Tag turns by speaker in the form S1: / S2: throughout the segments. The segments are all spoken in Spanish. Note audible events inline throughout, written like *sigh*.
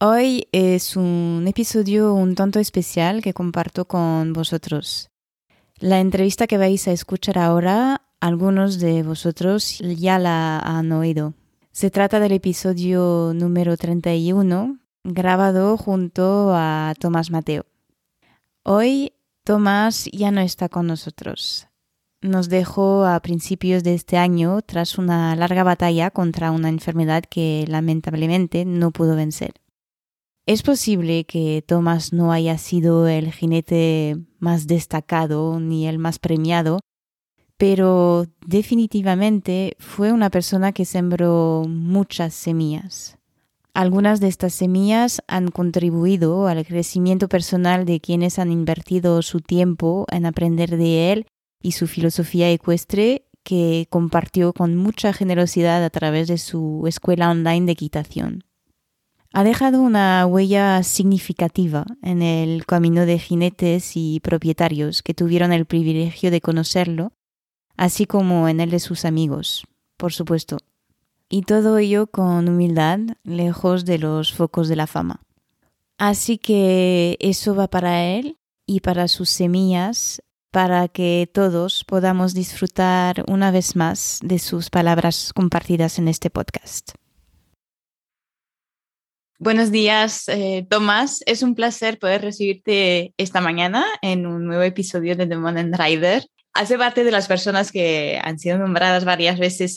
S1: Hoy es un episodio un tanto especial que comparto con vosotros. La entrevista que vais a escuchar ahora, algunos de vosotros ya la han oído. Se trata del episodio número 31, grabado junto a Tomás Mateo. Hoy Tomás ya no está con nosotros. Nos dejó a principios de este año tras una larga batalla contra una enfermedad que lamentablemente no pudo vencer. Es posible que Tomás no haya sido el jinete más destacado ni el más premiado, pero definitivamente fue una persona que sembró muchas semillas. Algunas de estas semillas han contribuido al crecimiento personal de quienes han invertido su tiempo en aprender de él y su filosofía ecuestre que compartió con mucha generosidad a través de su escuela online de equitación. Ha dejado una huella significativa en el camino de jinetes y propietarios que tuvieron el privilegio de conocerlo, así como en el de sus amigos, por supuesto, y todo ello con humildad, lejos de los focos de la fama. Así que eso va para él y para sus semillas, para que todos podamos disfrutar una vez más de sus palabras compartidas en este podcast. Buenos días, eh, Tomás. Es un placer poder recibirte esta mañana en un nuevo episodio de The Modern Rider hace parte de las personas que han sido nombradas varias veces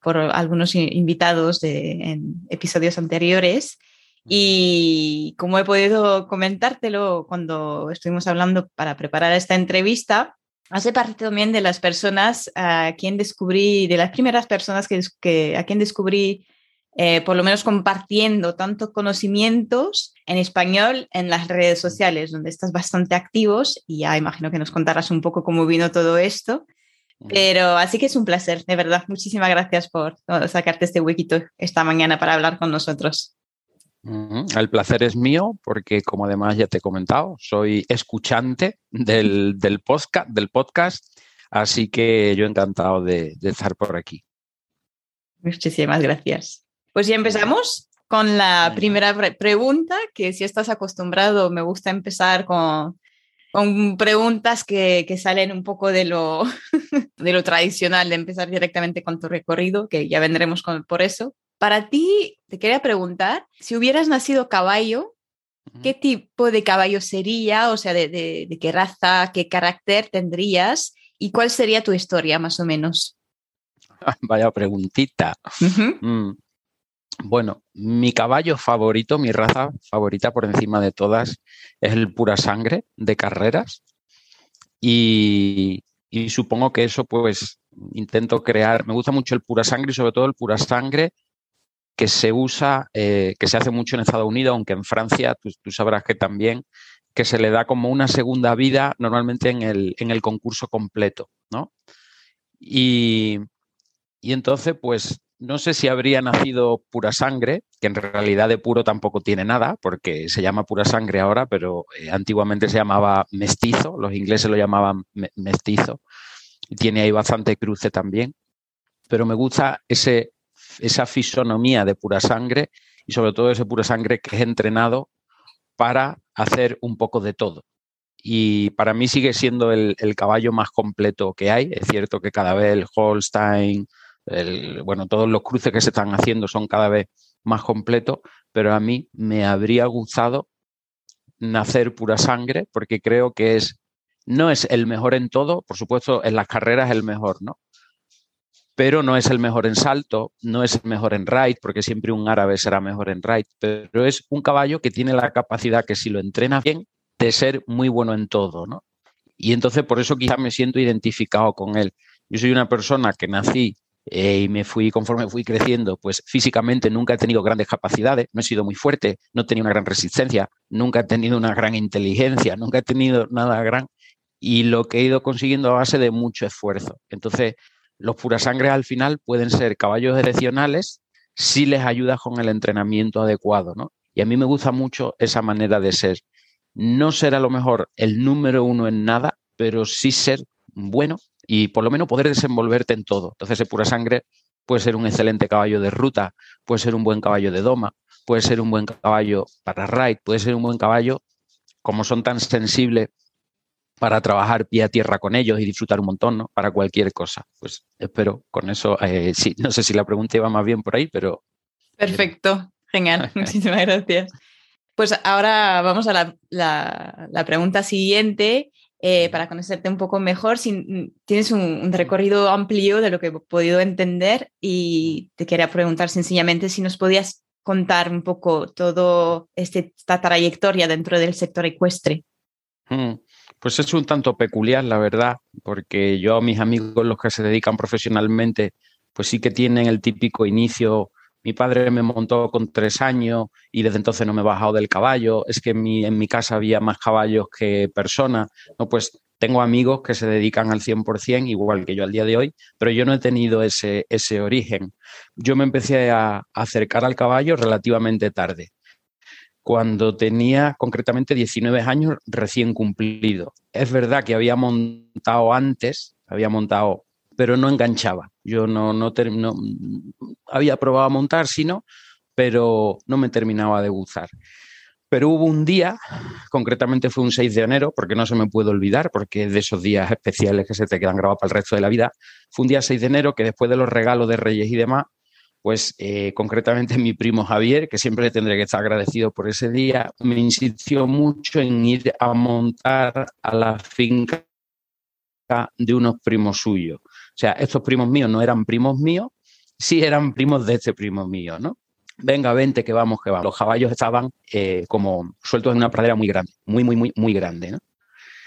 S1: por algunos invitados en episodios anteriores. Y como he podido comentártelo cuando estuvimos hablando para preparar esta entrevista, hace parte también de las personas a quien descubrí, de las primeras personas que, a quien descubrí eh, por lo menos compartiendo tanto conocimientos en español en las redes sociales, donde estás bastante activos y ya imagino que nos contarás un poco cómo vino todo esto. Pero así que es un placer, de verdad. Muchísimas gracias por sacarte este huequito esta mañana para hablar con nosotros.
S2: El placer es mío porque, como además ya te he comentado, soy escuchante del, del, podcast, del podcast, así que yo encantado de, de estar por aquí.
S1: Muchísimas gracias. Pues ya empezamos con la primera pregunta, que si estás acostumbrado, me gusta empezar con, con preguntas que, que, salen un poco de lo, *laughs* de lo tradicional, de empezar directamente con tu recorrido, que ya vendremos con, por eso. Para ti, te quería preguntar, si hubieras nacido caballo, ¿qué tipo de caballo sería? O sea, de, de, qué raza, qué carácter tendrías y cuál sería tu historia, más o menos. *laughs*
S2: Vaya preguntita. Bueno, mi caballo favorito, mi raza favorita por encima de todas, es el pura sangre de carreras. Y, supongo que eso, pues, intento crear. Me gusta mucho el pura sangre y sobre todo el pura sangre que se usa, eh, que se hace mucho en Estados Unidos, aunque en Francia tú, sabrás que también, que se le da como una segunda vida normalmente en el, en el concurso completo, ¿no? Y, y entonces, pues no sé si habría nacido pura sangre, que en realidad de puro tampoco tiene nada, porque se llama pura sangre ahora, pero eh, antiguamente se llamaba mestizo, los ingleses lo llamaban mestizo, y tiene ahí bastante cruce también, pero me gusta ese, esa fisonomía de pura sangre y sobre todo ese pura sangre que es entrenado para hacer un poco de todo. Y para mí sigue siendo el, el caballo más completo que hay. Es cierto que cada vez el Holstein, bueno, todos los cruces que se están haciendo son cada vez más completos, pero a mí me habría gustado nacer pura sangre porque creo que es, no es el mejor en todo, por supuesto en las carreras es el mejor, ¿no? Pero no es el mejor en salto, no es el mejor en ride, porque siempre un árabe será mejor en ride, pero es un caballo que tiene la capacidad que si lo entrenas bien, de ser muy bueno en todo, ¿no? Y entonces por eso quizá me siento identificado con él. Yo soy una persona que nací eh, y me fui, conforme fui creciendo, pues físicamente nunca he tenido grandes capacidades, no he sido muy fuerte, no he tenido una gran resistencia, nunca he tenido una gran inteligencia, nunca he tenido nada gran y lo que he ido consiguiendo a base de mucho esfuerzo. Entonces, los sangre al final pueden ser caballos excepcionales si les ayudas con el entrenamiento adecuado, ¿no? Y a mí me gusta mucho esa manera de ser. No ser a lo mejor el número uno en nada, pero sí ser bueno y por lo menos poder desenvolverte en todo. Entonces, ese pura sangre puede ser un excelente caballo de ruta, puede ser un buen caballo de doma, puede ser un buen caballo para ride, puede ser un buen caballo, como son tan sensibles para trabajar pie a tierra con ellos y disfrutar un montón, ¿no? Para cualquier cosa. Pues espero con eso, eh, sí, no sé si la pregunta iba más bien por ahí, pero...
S1: Perfecto, genial, *laughs* muchísimas gracias. Pues ahora vamos a la, pregunta siguiente. Eh, para conocerte un poco mejor, tienes un, recorrido amplio de lo que he podido entender y te quería preguntar sencillamente si nos podías contar un poco toda este, esta trayectoria dentro del sector ecuestre.
S2: Mm. Pues es un tanto peculiar, la verdad, porque yo a mis amigos, los que se dedican profesionalmente, pues sí que tienen el típico inicio. Mi padre me montó con tres años y desde entonces no me he bajado del caballo. Es que en mi, casa había más caballos que personas. No, pues tengo amigos que se dedican al 100%, igual que yo al día de hoy, pero yo no he tenido ese, ese origen. Yo me empecé a acercar al caballo relativamente tarde cuando tenía concretamente 19 años recién cumplido. Es verdad que había montado antes, había montado, pero no enganchaba. Yo no, no, había probado a montar, sino, pero no me terminaba de gustar. Pero hubo un día, concretamente fue un 6 de enero, porque no se me puede olvidar, porque es de esos días especiales que se te quedan grabados para el resto de la vida. Fue un día 6 de enero que después de los regalos de Reyes y demás, pues eh, concretamente mi primo Javier, que siempre le tendré que estar agradecido por ese día, me insistió mucho en ir a montar a la finca de unos primos suyos. O sea, estos primos míos no eran primos míos, sí eran primos de este primo mío, ¿no? Venga, vente, que vamos, que vamos. Los caballos estaban eh, como sueltos en una pradera muy grande, muy, muy, muy, muy grande.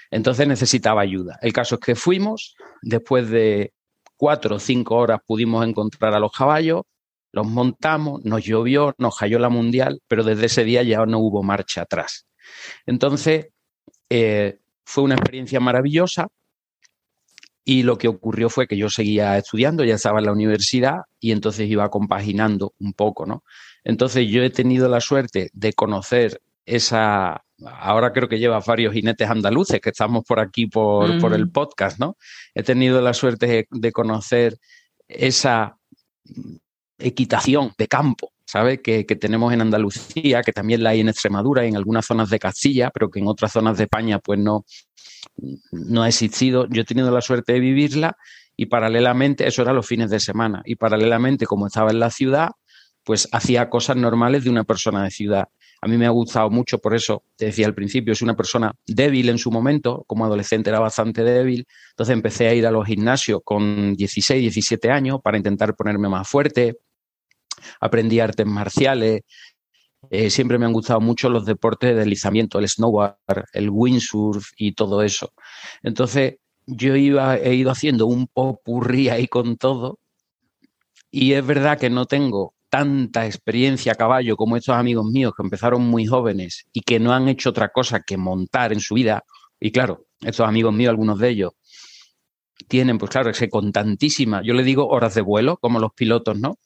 S2: Entonces necesitaba ayuda. El caso es que fuimos, después de cuatro o cinco horas pudimos encontrar a los caballos, los montamos, nos llovió, nos cayó la mundial, pero desde ese día ya no hubo marcha atrás. Entonces, eh, fue una experiencia maravillosa y lo que ocurrió fue que yo seguía estudiando, ya estaba en la universidad y entonces iba compaginando un poco, ¿no? Entonces yo he tenido la suerte de conocer esa, ahora creo que lleva varios jinetes andaluces que estamos por aquí por, por el podcast, ¿no? He tenido la suerte de conocer esa equitación de campo, ¿sabes? Que, tenemos en Andalucía, que también la hay en Extremadura y en algunas zonas de Castilla, pero que en otras zonas de España pues no, no ha existido. Yo he tenido la suerte de vivirla y paralelamente, eso era los fines de semana, y paralelamente como estaba en la ciudad, pues hacía cosas normales de una persona de ciudad. A mí me ha gustado mucho, por eso te decía al principio, es una persona débil en su momento, como adolescente era bastante débil, entonces empecé a ir a los gimnasios con 16, 17 años para intentar ponerme más fuerte, aprendí artes marciales, eh, siempre me han gustado mucho los deportes de deslizamiento, el snowboard, el windsurf y todo eso. Entonces, yo he ido haciendo un popurrí ahí con todo. Y es verdad que no tengo tanta experiencia a caballo como estos amigos míos que empezaron muy jóvenes y que no han hecho otra cosa que montar en su vida. Y claro, estos amigos míos, algunos de ellos, tienen, pues claro, que con tantísimas, yo le digo horas de vuelo, como los pilotos, ¿no?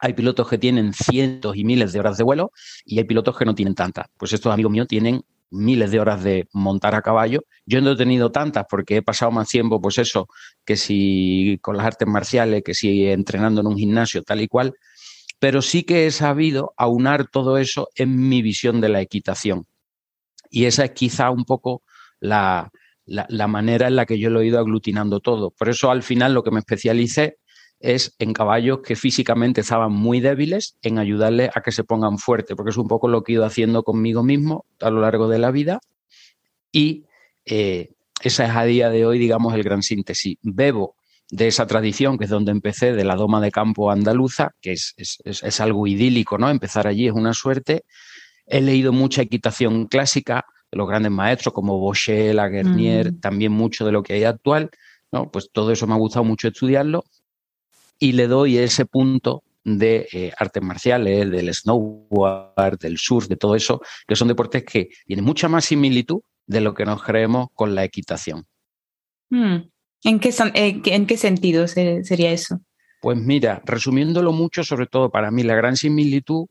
S2: Hay pilotos que tienen cientos y miles de horas de vuelo y hay pilotos que no tienen tantas. Pues estos amigos míos tienen miles de horas de montar a caballo. Yo no he tenido tantas porque he pasado más tiempo, pues eso, que si con las artes marciales, que si entrenando en un gimnasio, tal y cual. Pero sí que he sabido aunar todo eso en mi visión de la equitación. Y esa es quizá un poco la, la, manera en la que yo lo he ido aglutinando todo. Por eso al final lo que me especialicé es en caballos que físicamente estaban muy débiles, en ayudarles a que se pongan fuertes, porque es un poco lo que he ido haciendo conmigo mismo a lo largo de la vida. Y eh, esa es a día de hoy, digamos, el gran síntesis. Bebo de esa tradición, que es donde empecé, de la doma de campo andaluza, que es, es, algo idílico, ¿no? Empezar allí es una suerte. He leído mucha equitación clásica de los grandes maestros como Bochet, Laguernier, mm. también mucho de lo que hay actual, ¿no? Pues todo eso me ha gustado mucho estudiarlo y le doy ese punto de eh, artes marciales, del snowboard, del surf, de todo eso, que son deportes que tienen mucha más similitud de lo que nos creemos con la equitación.
S1: Hmm. ¿En, qué, eh, ¿En qué sentido sería eso?
S2: Pues mira, resumiéndolo mucho, sobre todo para mí la gran similitud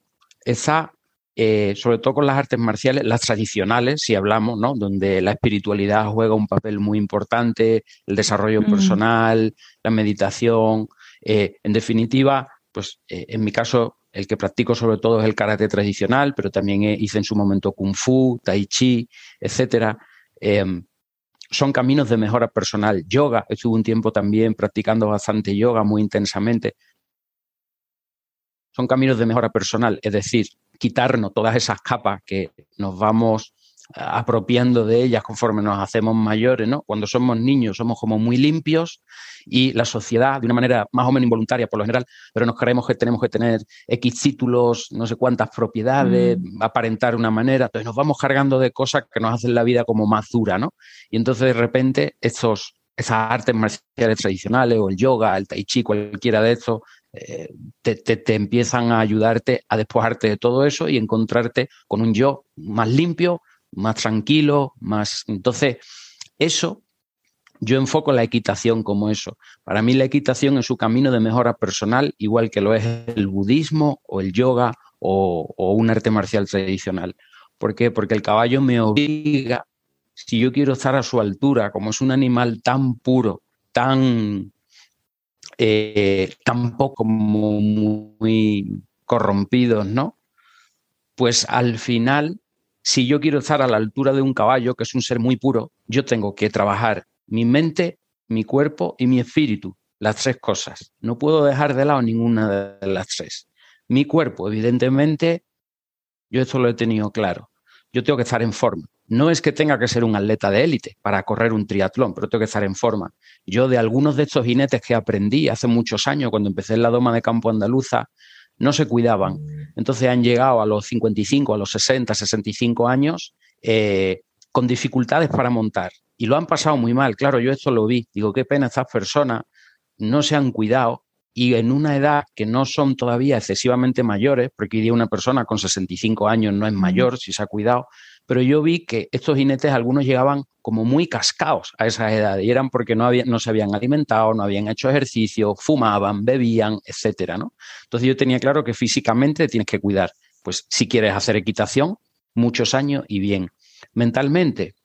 S2: está eh, sobre todo con las artes marciales, las tradicionales, si hablamos, ¿no? Donde la espiritualidad juega un papel muy importante, el desarrollo hmm. personal, la meditación, eh, en definitiva, pues eh, en mi caso el que practico sobre todo es el karate tradicional, pero también hice en su momento kung fu, tai chi, etcétera. Em, son caminos de mejora personal. Yoga, estuve un tiempo también practicando bastante yoga muy intensamente. Son caminos de mejora personal, es decir, quitarnos todas esas capas que nos vamos apropiando de ellas conforme nos hacemos mayores, ¿no? Cuando somos niños somos como muy limpios y la sociedad, de una manera más o menos involuntaria por lo general, pero nos creemos que tenemos que tener X títulos, no sé cuántas propiedades, mm. aparentar una manera, entonces nos vamos cargando de cosas que nos hacen la vida como más dura, ¿no? Y entonces de repente estos, esas artes marciales tradicionales o el yoga, el tai chi, cualquiera de estos, eh, te, te, empiezan a ayudarte a despojarte de todo eso y encontrarte con un yo más limpio, más tranquilo, más... Entonces, eso, yo enfoco la equitación como eso. Para mí la equitación es su camino de mejora personal, igual que lo es el budismo o el yoga o, un arte marcial tradicional. ¿Por qué? Porque el caballo me obliga, si yo quiero estar a su altura, como es un animal tan puro, tan, eh, tan poco muy corrompido, ¿no? Pues al final si yo quiero estar a la altura de un caballo, que es un ser muy puro, yo tengo que trabajar mi mente, mi cuerpo y mi espíritu, las tres cosas. No puedo dejar de lado ninguna de las tres. Mi cuerpo, evidentemente, yo esto lo he tenido claro. Yo tengo que estar en forma. No es que tenga que ser un atleta de élite para correr un triatlón, pero tengo que estar en forma. Yo de algunos de estos jinetes que aprendí hace muchos años, cuando empecé en la doma de campo andaluza, no se cuidaban. Entonces han llegado a los 55, a los 60, 65 años eh, con dificultades para montar. Y lo han pasado muy mal. Claro, yo esto lo vi. Digo, qué pena, estas personas no se han cuidado y en una edad que no son todavía excesivamente mayores, porque hoy día una persona con 65 años no es mayor si se ha cuidado, pero yo vi que estos jinetes algunos llegaban como muy cascados a esa edad y eran porque no, no se habían alimentado, no habían hecho ejercicio, fumaban, bebían, etcétera, ¿no? Entonces yo tenía claro que físicamente tienes que cuidar. Pues si quieres hacer equitación, muchos años y bien. Mentalmente,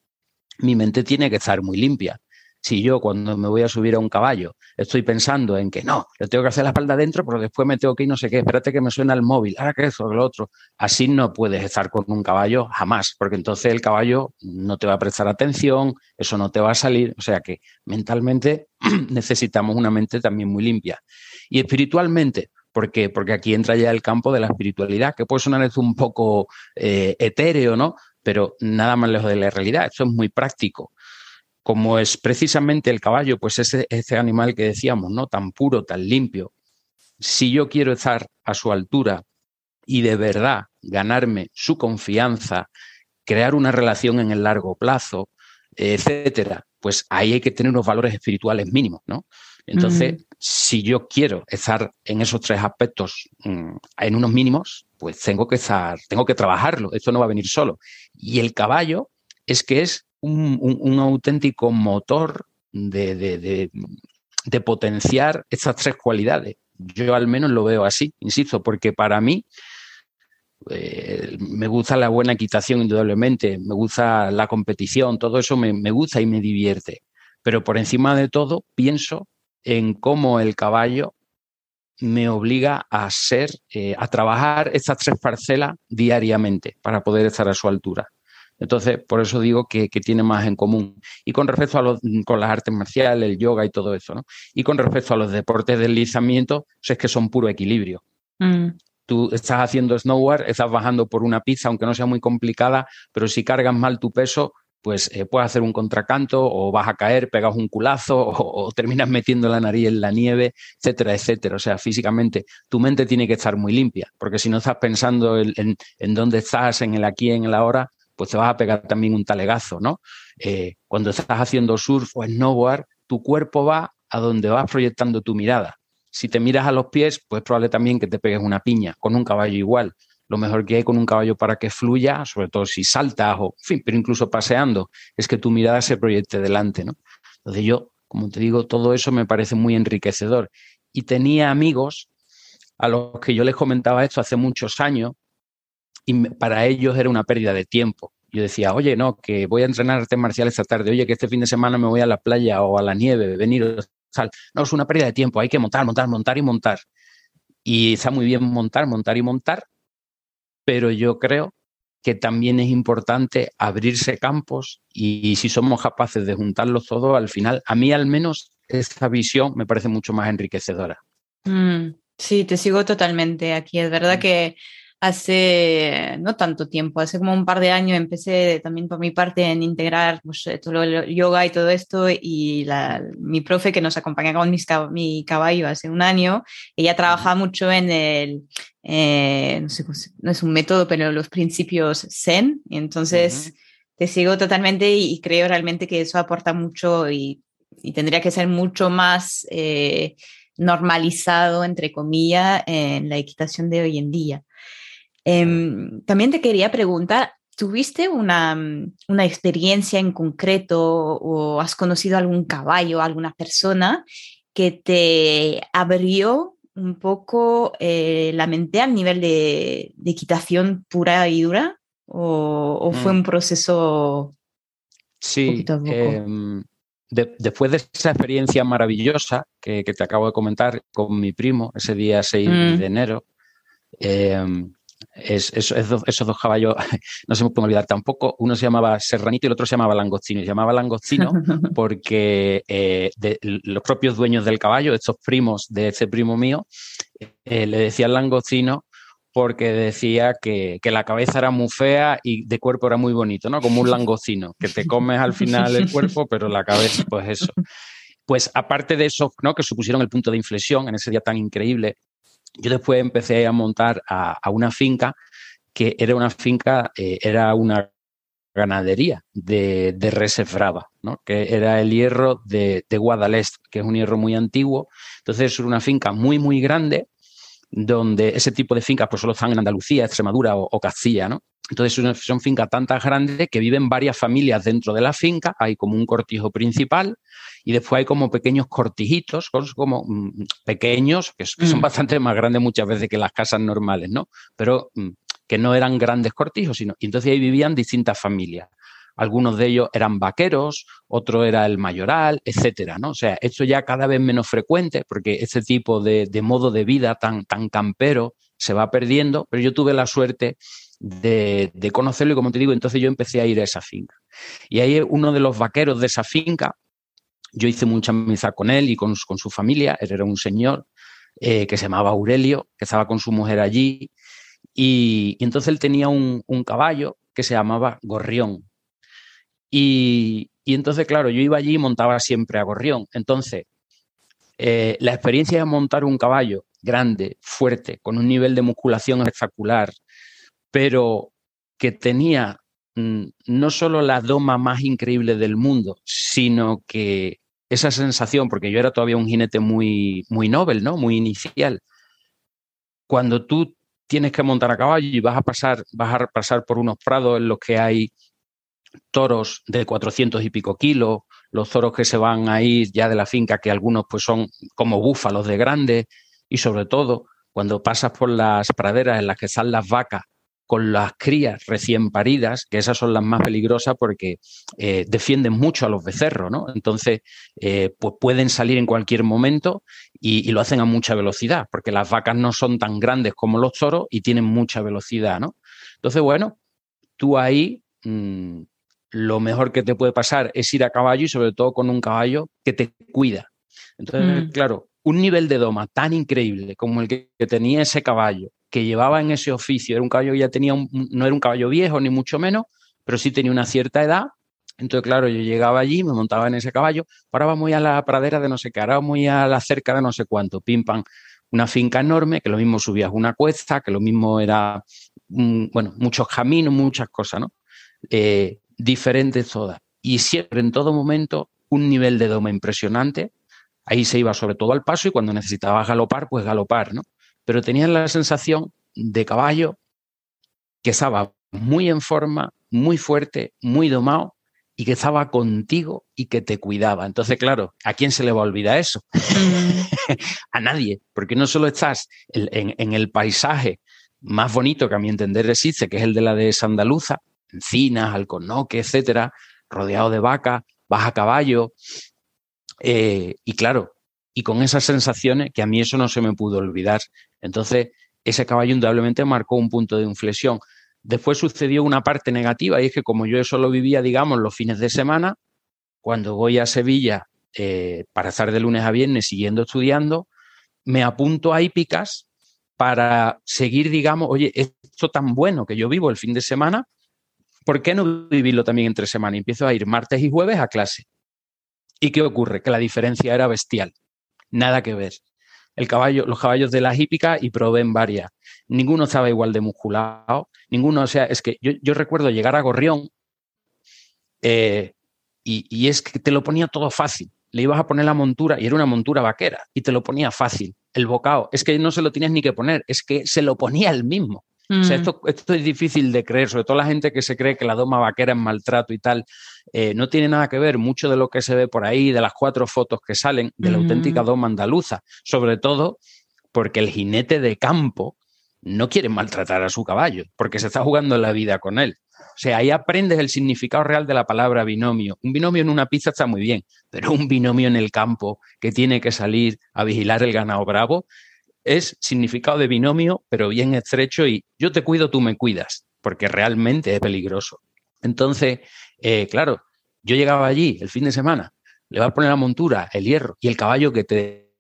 S2: mi mente tiene que estar muy limpia si yo cuando me voy a subir a un caballo estoy pensando en que no, le tengo que hacer la espalda adentro, pero después me tengo que ir no sé qué, espérate que me suena el móvil, ahora que eso, lo otro, así no puedes estar con un caballo jamás, porque entonces el caballo no te va a prestar atención, eso no te va a salir, o sea que mentalmente *clears throat* necesitamos una mente también muy limpia. Y espiritualmente, ¿Por qué? Porque aquí entra ya el campo de la espiritualidad, que puede sonar un poco eh, etéreo, ¿no? Pero nada más lejos de la realidad. Esto es muy práctico como es precisamente el caballo, pues ese, ese animal que decíamos, ¿no? Tan puro, tan limpio. Si yo quiero estar a su altura y de verdad ganarme su confianza, crear una relación en el largo plazo, etcétera, pues ahí hay que tener unos valores espirituales mínimos, ¿no? Entonces, si yo quiero estar en esos tres aspectos mm, en unos mínimos, pues tengo que estar, tengo que trabajarlo. Esto no va a venir solo. Y el caballo es que es un, auténtico motor de, potenciar estas tres cualidades. Yo al menos lo veo así, insisto, porque para mí eh, me gusta la buena equitación indudablemente, me gusta la competición, todo eso me, gusta y me divierte. Pero por encima de todo pienso en cómo el caballo me obliga a ser, eh, a trabajar estas tres parcelas diariamente para poder estar a su altura. Entonces, por eso digo que, tiene más en común. Y con respecto a los, con las artes marciales, el yoga y todo eso, ¿no? Y con respecto a los deportes de deslizamiento, es que son puro equilibrio. Mm. Tú estás haciendo snowboard, estás bajando por una pista, aunque no sea muy complicada, pero si cargas mal tu peso, pues eh, puedes hacer un contracanto o vas a caer, pegas un culazo *laughs* o, terminas metiendo la nariz en la nieve, etcétera, etcétera. O sea, físicamente tu mente tiene que estar muy limpia, porque si no estás pensando en, en dónde estás, en el aquí, en el ahora, pues te vas a pegar también un talegazo, ¿no? Eh, cuando estás haciendo surf o snowboard, tu cuerpo va a donde vas proyectando tu mirada. Si te miras a los pies, pues probable también que te pegues una piña, con un caballo igual. Lo mejor que hay con un caballo para que fluya, sobre todo si saltas o, en fin, pero incluso paseando, es que tu mirada se proyecte delante, ¿no? Entonces yo, como te digo, todo eso me parece muy enriquecedor. Y tenía amigos a los que yo les comentaba esto hace muchos años y para ellos era una pérdida de tiempo. Yo decía, oye, no, que voy a entrenar artes marciales esta tarde, oye, que este fin de semana me voy a la playa o a la nieve, venir, tal. No, es una pérdida de tiempo, hay que montar, montar, montar y montar. Y está muy bien montar, montar y montar, pero yo creo que también es importante abrirse campos y, si somos capaces de juntarlos todos, al final, a mí al menos esa visión me parece mucho más enriquecedora.
S1: Mm, sí, te sigo totalmente aquí. Es verdad mm. que hace no tanto tiempo, hace como un par de años empecé también por mi parte en integrar pues, todo el yoga y todo esto y mi profe que nos acompaña con mi caballo hace un año, ella trabaja mucho en el, eh, no, sé, no es un método, pero los principios Zen, y entonces te sigo totalmente y, creo realmente que eso aporta mucho y, tendría que ser mucho más... Eh, normalizado, entre comillas, en la equitación de hoy en día. Em, también te quería preguntar, ¿tuviste una, una, experiencia en concreto o has conocido algún caballo, alguna persona que te abrió un poco eh, la mente al nivel de, equitación pura y dura? ¿O, fue mm. un proceso
S2: Sí, em, después de esa experiencia maravillosa que, te acabo de comentar con mi primo ese día 6 mm. de enero, eh, es, esos dos caballos *laughs* no se me puede olvidar tampoco. Uno se llamaba Serranito y el otro se llamaba Langostino. se llamaba Langostino *laughs* porque eh, los propios dueños del caballo, estos primos de ese primo mío, eh, le decían Langostino porque decía que, la cabeza era muy fea y de cuerpo era muy bonito, ¿no? Como un langostino, que te comes al final el cuerpo, pero la cabeza, pues eso. Pues aparte de eso, ¿no? Que supusieron el punto de inflexión en ese día tan increíble yo después empecé a montar a, una finca que era una finca, eh, era una ganadería de, de brava, ¿no? que era el hierro de, de, Guadalest, que es un hierro muy antiguo. Entonces es una finca muy, muy grande, donde ese tipo de fincas pues, solo están en Andalucía, Extremadura o, Castilla. ¿no? Entonces son, fincas tan grandes que viven varias familias dentro de la finca, hay como un cortijo principal y después hay como pequeños cortijitos, como mm, pequeños, que, son mm. bastante más grandes muchas veces que las casas normales, ¿no? Pero mm, que no eran grandes cortijos, sino, y entonces ahí vivían distintas familias. Algunos de ellos eran vaqueros, otro era el mayoral, etcétera, ¿no? O sea, esto ya cada vez menos frecuente porque este tipo de, modo de vida tan, tan campero se va perdiendo, pero yo tuve la suerte de, conocerlo y como te digo, entonces yo empecé a ir a esa finca. Y ahí uno de los vaqueros de esa finca yo hice mucha amistad con él y con, su familia. Era un señor eh, que se llamaba Aurelio, que estaba con su mujer allí. Y, entonces él tenía un, caballo que se llamaba Gorrión. Y, entonces, claro, yo iba allí y montaba siempre a Gorrión. Entonces, eh, la experiencia de montar un caballo grande, fuerte, con un nivel de musculación espectacular, pero que tenía mm, no solo la doma más increíble del mundo, sino que esa sensación, porque yo era todavía un jinete muy, muy novel, ¿no? Muy inicial. Cuando tú tienes que montar a caballo y vas a pasar, vas a pasar por unos prados en los que hay toros de 400 y pico kilos, los toros que se van a ir ya de la finca, que algunos pues son como búfalos de grandes, y sobre todo cuando pasas por las praderas en las que están las vacas con las crías recién paridas, que esas son las más peligrosas porque eh, defienden mucho a los becerros, ¿no? Entonces, eh, pues pueden salir en cualquier momento y, lo hacen a mucha velocidad, porque las vacas no son tan grandes como los toros y tienen mucha velocidad, ¿no? Entonces, bueno, tú ahí mm, lo mejor que te puede pasar es ir a caballo y sobre todo con un caballo que te cuida. Entonces, mm. claro, un nivel de doma tan increíble como el que tenía ese caballo, que llevaba en ese oficio. Era un caballo que ya tenía, no era un caballo viejo, ni mucho menos, pero sí tenía una cierta edad. Entonces, claro, yo llegaba allí, me montaba en ese caballo, ahora vamos a la pradera de no sé qué, ahora vamos a la cerca de no sé cuánto, pim pam, una finca enorme, que lo mismo subías una cuesta, que lo mismo era, bueno, muchos caminos, muchas cosas, ¿no? Eh, diferentes todas. Y siempre, en todo momento, un nivel de doma impresionante. Ahí se iba sobre todo al paso y cuando necesitaba galopar, pues galopar, ¿no? pero tenías la sensación de caballo que estaba muy en forma, muy fuerte, muy domado y que estaba contigo y que te cuidaba. Entonces, claro, ¿a quién se le va a olvidar eso? Mm. *laughs* a nadie, porque no solo estás en, el paisaje más bonito que a mi entender existe, que es el de la de Sandaluza, encinas, alcornoque, etcétera, rodeado de vacas, vas a caballo. Eh, y claro, y con esas sensaciones que a mí eso no se me pudo olvidar Entonces, ese caballo indudablemente marcó un punto de inflexión. Después sucedió una parte negativa y es que como yo solo vivía, digamos, los fines de semana, cuando voy a Sevilla eh, para estar de lunes a viernes siguiendo estudiando, me apunto a hípicas para seguir, digamos, oye, esto tan bueno que yo vivo el fin de semana, ¿por qué no vivirlo también entre semana? Y empiezo a ir martes y jueves a clase. ¿Y qué ocurre? Que la diferencia era bestial. Nada que ver. El caballo, los caballos de la hípica y probé en varias. Ninguno estaba igual de musculado, ninguno, o sea, es que yo, recuerdo llegar a Gorrión eh, y, y, es que te lo ponía todo fácil. Le ibas a poner la montura y era una montura vaquera y te lo ponía fácil. El bocado, es que no se lo tienes ni que poner, es que se lo ponía él mismo. O sea, mm. esto, esto, es difícil de creer, sobre todo la gente que se cree que la doma vaquera es maltrato y tal. Eh, no tiene nada que ver mucho de lo que se ve por ahí, de las cuatro fotos que salen de la auténtica doma andaluza, sobre todo porque el jinete de campo no quiere maltratar a su caballo, porque se está jugando la vida con él. O sea, ahí aprendes el significado real de la palabra binomio. Un binomio en una pizza está muy bien, pero un binomio en el campo que tiene que salir a vigilar el ganado bravo, es significado de binomio, pero bien estrecho y yo te cuido, tú me cuidas, porque realmente es peligroso. Entonces, eh, claro, yo llegaba allí el fin de semana, le va a poner la montura, el hierro y el caballo que te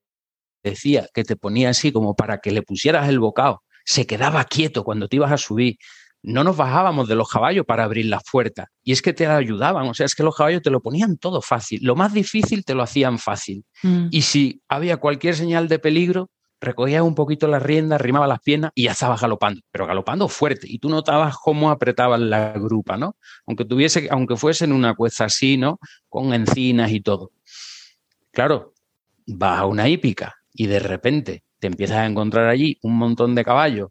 S2: decía, que te ponía así como para que le pusieras el bocado, se quedaba quieto cuando te ibas a subir. No nos bajábamos de los caballos para abrir las puertas. Y es que te ayudaban. O sea, es que los caballos te lo ponían todo fácil. Lo más difícil te lo hacían fácil. Mm. Y si había cualquier señal de peligro, recogía un poquito la rienda, arrimaba las piernas y ya estaba galopando, pero galopando fuerte. Y tú notabas cómo apretaban la grupa, ¿no? Aunque tuviese, aunque fuese en una cuesta así, ¿no? Con encinas y todo. Claro, vas a una hípica y de repente te empiezas a encontrar allí un montón de caballos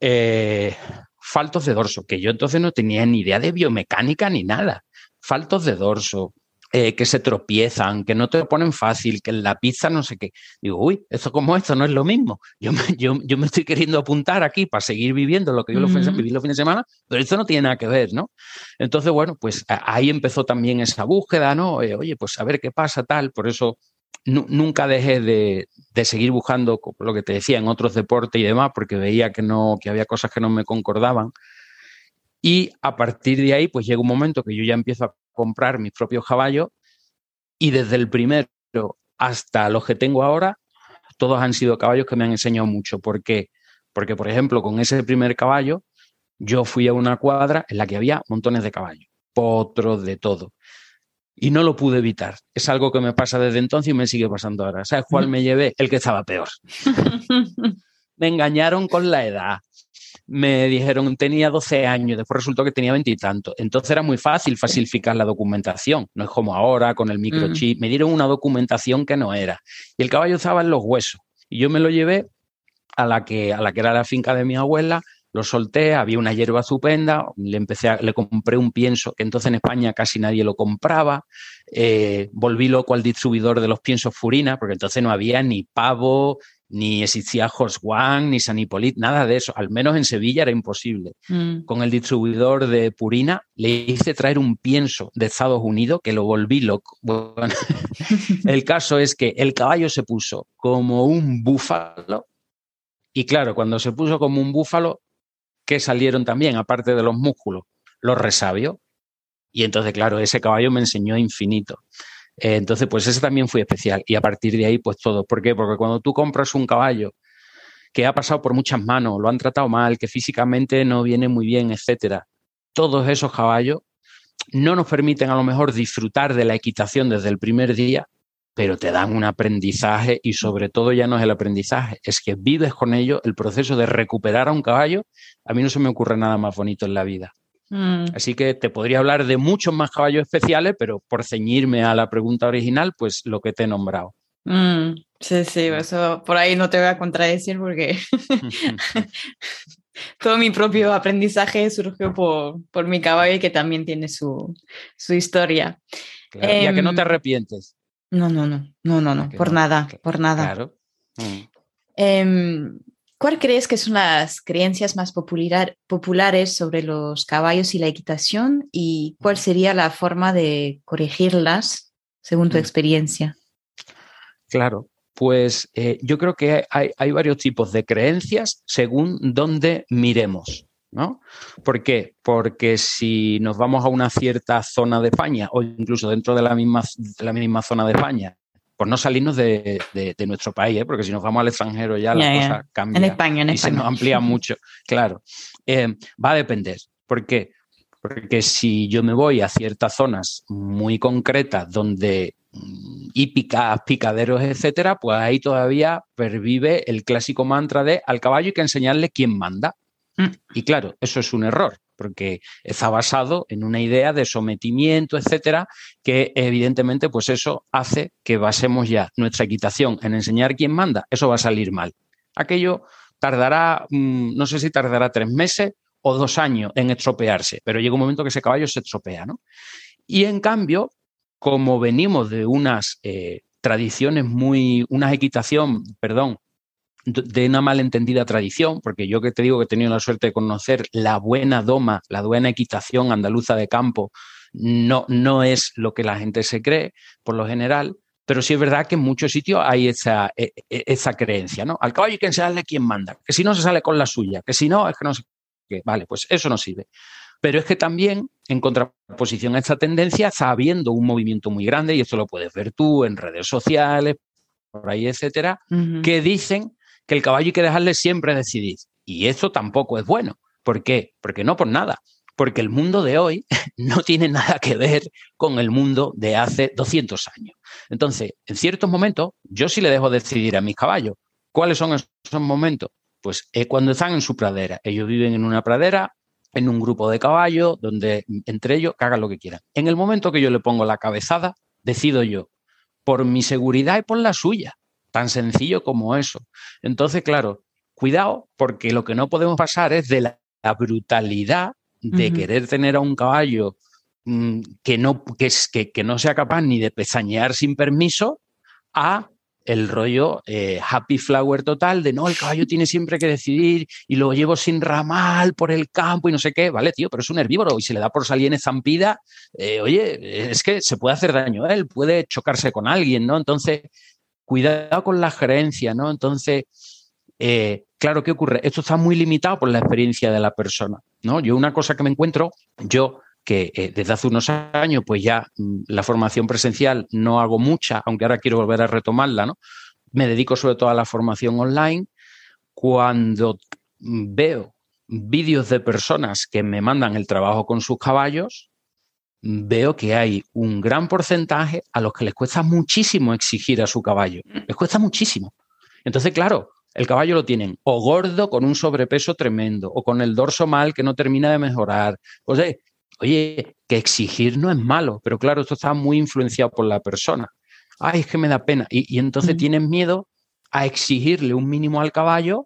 S2: eh, faltos de dorso, que yo entonces no tenía ni idea de biomecánica ni nada. Faltos de dorso, eh, que se tropiezan, que no te lo ponen fácil, que en la pizza no sé qué. Digo, uy, esto como esto no es lo mismo. Yo me, yo, me estoy queriendo apuntar aquí para seguir viviendo lo que yo lo viví los fines de semana, pero esto no tiene nada que ver, ¿no? Entonces, bueno, pues ahí empezó también esa búsqueda, ¿no? Eh, oye, pues a ver qué pasa, tal. Por eso nunca dejé de, de, seguir buscando lo que te decía en otros deportes y demás, porque veía que, no, que había cosas que no me concordaban. Y a partir de ahí, pues llega un momento que yo ya empiezo a comprar mis propios caballos y desde el primero hasta los que tengo ahora, todos han sido caballos que me han enseñado mucho. ¿Por qué? Porque, por ejemplo, con ese primer caballo, yo fui a una cuadra en la que había montones de caballos, potros, de todo. Y no lo pude evitar. Es algo que me pasa desde entonces y me sigue pasando ahora. ¿Sabes cuál me llevé? El que estaba peor. *laughs* me engañaron con la edad me dijeron tenía 12 años, después resultó que tenía veintitantos. Entonces era muy fácil falsificar la documentación, no es como ahora con el microchip. Me dieron una documentación que no era. Y el caballo estaba en los huesos. Y yo me lo llevé a la que, a la que era la finca de mi abuela, lo solté, había una hierba estupenda, le empecé le compré un pienso que entonces en España casi nadie lo compraba, eh, volví loco al distribuidor de los piensos Furina, porque entonces no había ni pavo, ni existía Horse One, ni San Hipólito, nada de eso. Al menos en Sevilla era imposible. Mm. Con el distribuidor de Purina le hice traer un pienso de Estados Unidos que lo volví loco. *laughs* el caso es que el caballo se puso como un búfalo. Y claro, cuando se puso como un búfalo, ¿qué salieron también, aparte de los músculos? Los resabios. Y entonces, claro, ese caballo me enseñó infinito. Eh, entonces, pues ese también fue especial. Y a partir de ahí, pues todo. ¿Por qué? Porque cuando tú compras un caballo que ha pasado por muchas manos, lo han tratado mal, que físicamente no viene muy bien, etcétera, todos esos caballos no nos permiten a lo mejor disfrutar de la equitación desde el primer día, pero te dan un aprendizaje y sobre todo ya no es el aprendizaje, es que vives con ello el proceso de recuperar a un caballo. A mí no se me ocurre nada más bonito en la vida. Mm. Así que te podría hablar de muchos más caballos especiales, pero por ceñirme a la pregunta original, pues lo que te he nombrado.
S1: Mm, sí, sí, eso por ahí no te voy a contradecir porque *laughs* *laughs* todo mi propio aprendizaje surgió por, por, mi caballo y que también tiene su, su historia.
S2: ya que no te em, arrepientes.
S1: No, no, no, no, no, no, por nada, por nada. Claro. Mm. Em, ¿Cuál crees que son las creencias más populares sobre los caballos y la equitación y cuál sería la forma de corregirlas según tu mm. experiencia?
S2: Claro, Pues eh, yo creo que hay, hay, varios tipos de creencias según dónde miremos. ¿no? ¿Por qué? Porque si nos vamos a una cierta zona de España o incluso dentro de la misma, de la misma zona de España, por no salirnos de, de, nuestro país, ¿eh? porque si nos vamos al extranjero ya la cosa cambia.
S1: En España, en
S2: y se nos amplía *laughs* mucho. Claro, eh, va a depender. ¿Por qué? Porque si yo me voy a ciertas zonas muy concretas donde mm, hípicas, picaderos, etcétera, pues ahí todavía pervive el clásico mantra de al caballo hay que enseñarle quién manda. Mm. Y claro, eso es un error, porque está basado en una idea de sometimiento, etcétera, que evidentemente, pues eso hace que basemos ya nuestra equitación en enseñar quién manda. Eso va a salir mal. Aquello tardará, mm, no sé si tardará tres meses o dos años en estropearse, pero llega un momento que ese caballo se estropea, ¿no? Y en cambio, como venimos de unas eh, tradiciones muy, una equitación, perdón, de una malentendida tradición, porque yo que te digo que he tenido la suerte de conocer la buena doma, la buena equitación andaluza de campo, no, no es lo que la gente se cree, por lo general, pero sí es verdad que en muchos sitios hay esa, e, e, esa creencia, ¿no? Al caballo hay que enseñarle quién manda, que si no se sale con la suya, que si no, es que no sé qué. Vale, pues eso no sirve. Pero es que también, en contraposición a esta tendencia, está habiendo un movimiento muy grande, y esto lo puedes ver tú en redes sociales, por ahí, etcétera, que dicen que el caballo hay que dejarle siempre decidir. Y eso tampoco es bueno. ¿Por qué? Porque no por nada. Porque el mundo de hoy *laughs* no tiene nada que ver con el mundo de hace 200 años. Entonces, en ciertos momentos, yo sí le dejo decidir a mis caballos. ¿Cuáles son esos momentos? Pues es cuando están en su pradera. Ellos viven en una pradera, en un grupo de caballos, donde entre ellos hagan lo que quieran. En el momento que yo le pongo la cabezada, decido yo, por mi seguridad y por la suya. Tan sencillo como eso. Entonces, claro, cuidado, porque lo que no podemos pasar es de la, brutalidad de querer tener a un caballo mm, que, no, que, que, que, no sea capaz ni de pezañear sin permiso a el rollo eh, happy flower total de no, el caballo tiene siempre que decidir y lo llevo sin ramal por el campo y no sé qué, vale, tío, pero es un herbívoro y si le da por salir en zampida, eh, oye, es que se puede hacer daño a él, puede chocarse con alguien, ¿no? Entonces, cuidado con la gerencia, ¿no? Entonces, eh, claro, ¿qué ocurre? Esto está muy limitado por la experiencia de la persona, ¿no? Yo una cosa que me encuentro, yo que eh, desde hace unos años, pues ya mm, la formación presencial no hago mucha, aunque ahora quiero volver a retomarla, ¿no? Me dedico sobre todo a la formación online. Cuando veo vídeos de personas que me mandan el trabajo con sus caballos, veo que hay un gran porcentaje a los que les cuesta muchísimo exigir a su caballo. Les cuesta muchísimo. Entonces, claro, el caballo lo tienen o gordo con un sobrepeso tremendo o con el dorso mal que no termina de mejorar. O sea, oye, que exigir no es malo, pero claro, esto está muy influenciado por la persona. Ay, es que me da pena. Y, entonces tienen miedo a exigirle un mínimo al caballo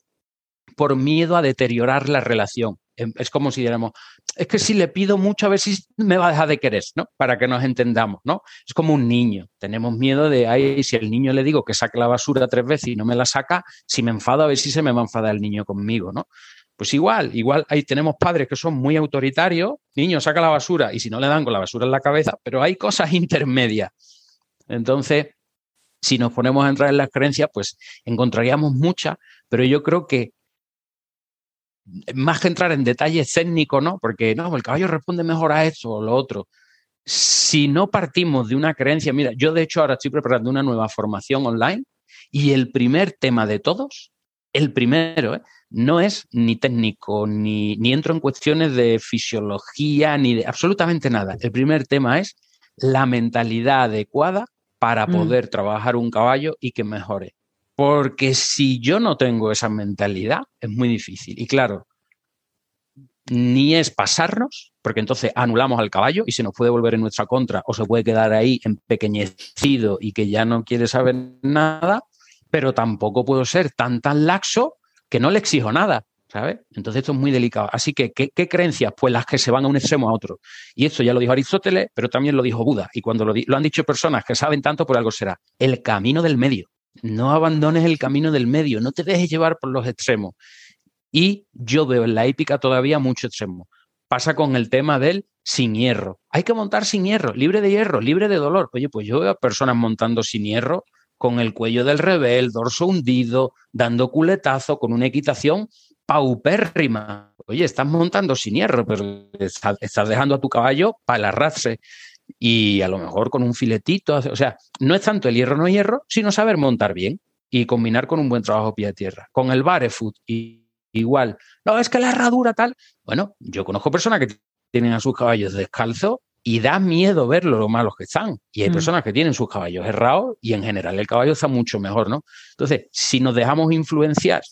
S2: por miedo a deteriorar la relación. Em, es como si dijéramos, es que si le pido mucho a ver si me va a dejar de querer, ¿no? Para que nos entendamos, ¿no? Es como un niño. Tenemos miedo de, ay, si el niño le digo que saque la basura tres veces y no me la saca, si me enfado a ver si se me va a enfadar el niño conmigo, ¿no? Pues igual, igual ahí tenemos padres que son muy autoritarios, niño, saca la basura, y si no le dan con la basura en la cabeza, pero hay cosas intermedias. Entonces, si nos ponemos a entrar en las creencias, pues encontraríamos muchas, pero yo creo que más que entrar en detalles técnicos, ¿no? Porque no, el caballo responde mejor a esto o lo otro. Si no partimos de una creencia, mira, yo de hecho ahora estoy preparando una nueva formación online y el primer tema de todos, el primero, ¿eh? no es ni técnico, ni, ni entro en cuestiones de fisiología, ni de absolutamente nada. El primer tema es la mentalidad adecuada para mm. poder trabajar un caballo y que mejore. Porque si yo no tengo esa mentalidad, es muy difícil. Y claro, ni es pasarnos, porque entonces anulamos al caballo y se nos puede volver en nuestra contra o se puede quedar ahí empequeñecido y que ya no quiere saber nada, pero tampoco puedo ser tan tan laxo que no le exijo nada, ¿sabes? Entonces esto es muy delicado. Así que, ¿qué, creencias? Pues las que se van a un extremo a otro. Y esto ya lo dijo Aristóteles, pero también lo dijo Buda. Y cuando lo, lo han dicho personas que saben tanto, por algo será. El camino del medio. No abandones el camino del medio, no te dejes llevar por los extremos. Y yo veo en la épica todavía mucho extremo. Pasa con el tema del sin hierro. Hay que montar sin hierro, libre de hierro, libre de dolor. Oye, pues yo veo a personas montando sin hierro con el cuello del revés, el dorso hundido, dando culetazo, con una equitación paupérrima. Oye, estás montando sin hierro, pero estás dejando a tu caballo para el arrastre y a lo mejor con un filetito. O sea, no es tanto el hierro no hierro, sino saber montar bien y combinar con un buen trabajo pie a tierra. Con el barefoot y igual. No, es que la herradura tal. Bueno, yo conozco personas que tienen a sus caballos descalzos y da miedo ver lo malos que están. Y hay mm. personas que tienen sus caballos errados y en general el caballo está mucho mejor, ¿no? Entonces, si nos dejamos influenciar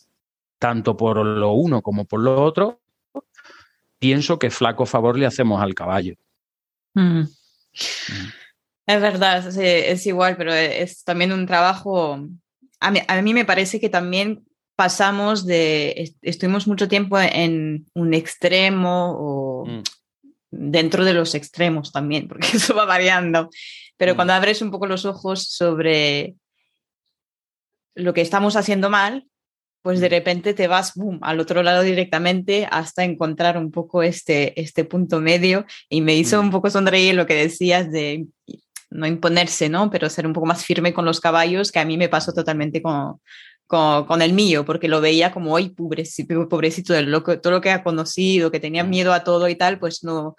S2: tanto por lo uno como por lo otro, pienso que flaco favor le hacemos al caballo.
S1: Mm. Es verdad, es, igual, pero es también un trabajo. A mí, a mí, me parece que también pasamos de. Estuvimos mucho tiempo en un extremo o mm. dentro de los extremos también, porque *laughs* eso va variando. Pero mm. cuando abres un poco los ojos sobre lo que estamos haciendo mal, pues de mm. repente te vas boom, al otro lado directamente hasta encontrar un poco este, este punto medio y me hizo mm. un poco sonreír lo que decías de no imponerse, ¿no? Pero ser un poco más firme con los caballos, que a mí me pasó totalmente con, con, el mío, porque lo veía como, hoy pobrecito, pobrecito del loco, todo lo que ha conocido, que tenía mm. miedo a todo y tal, pues no,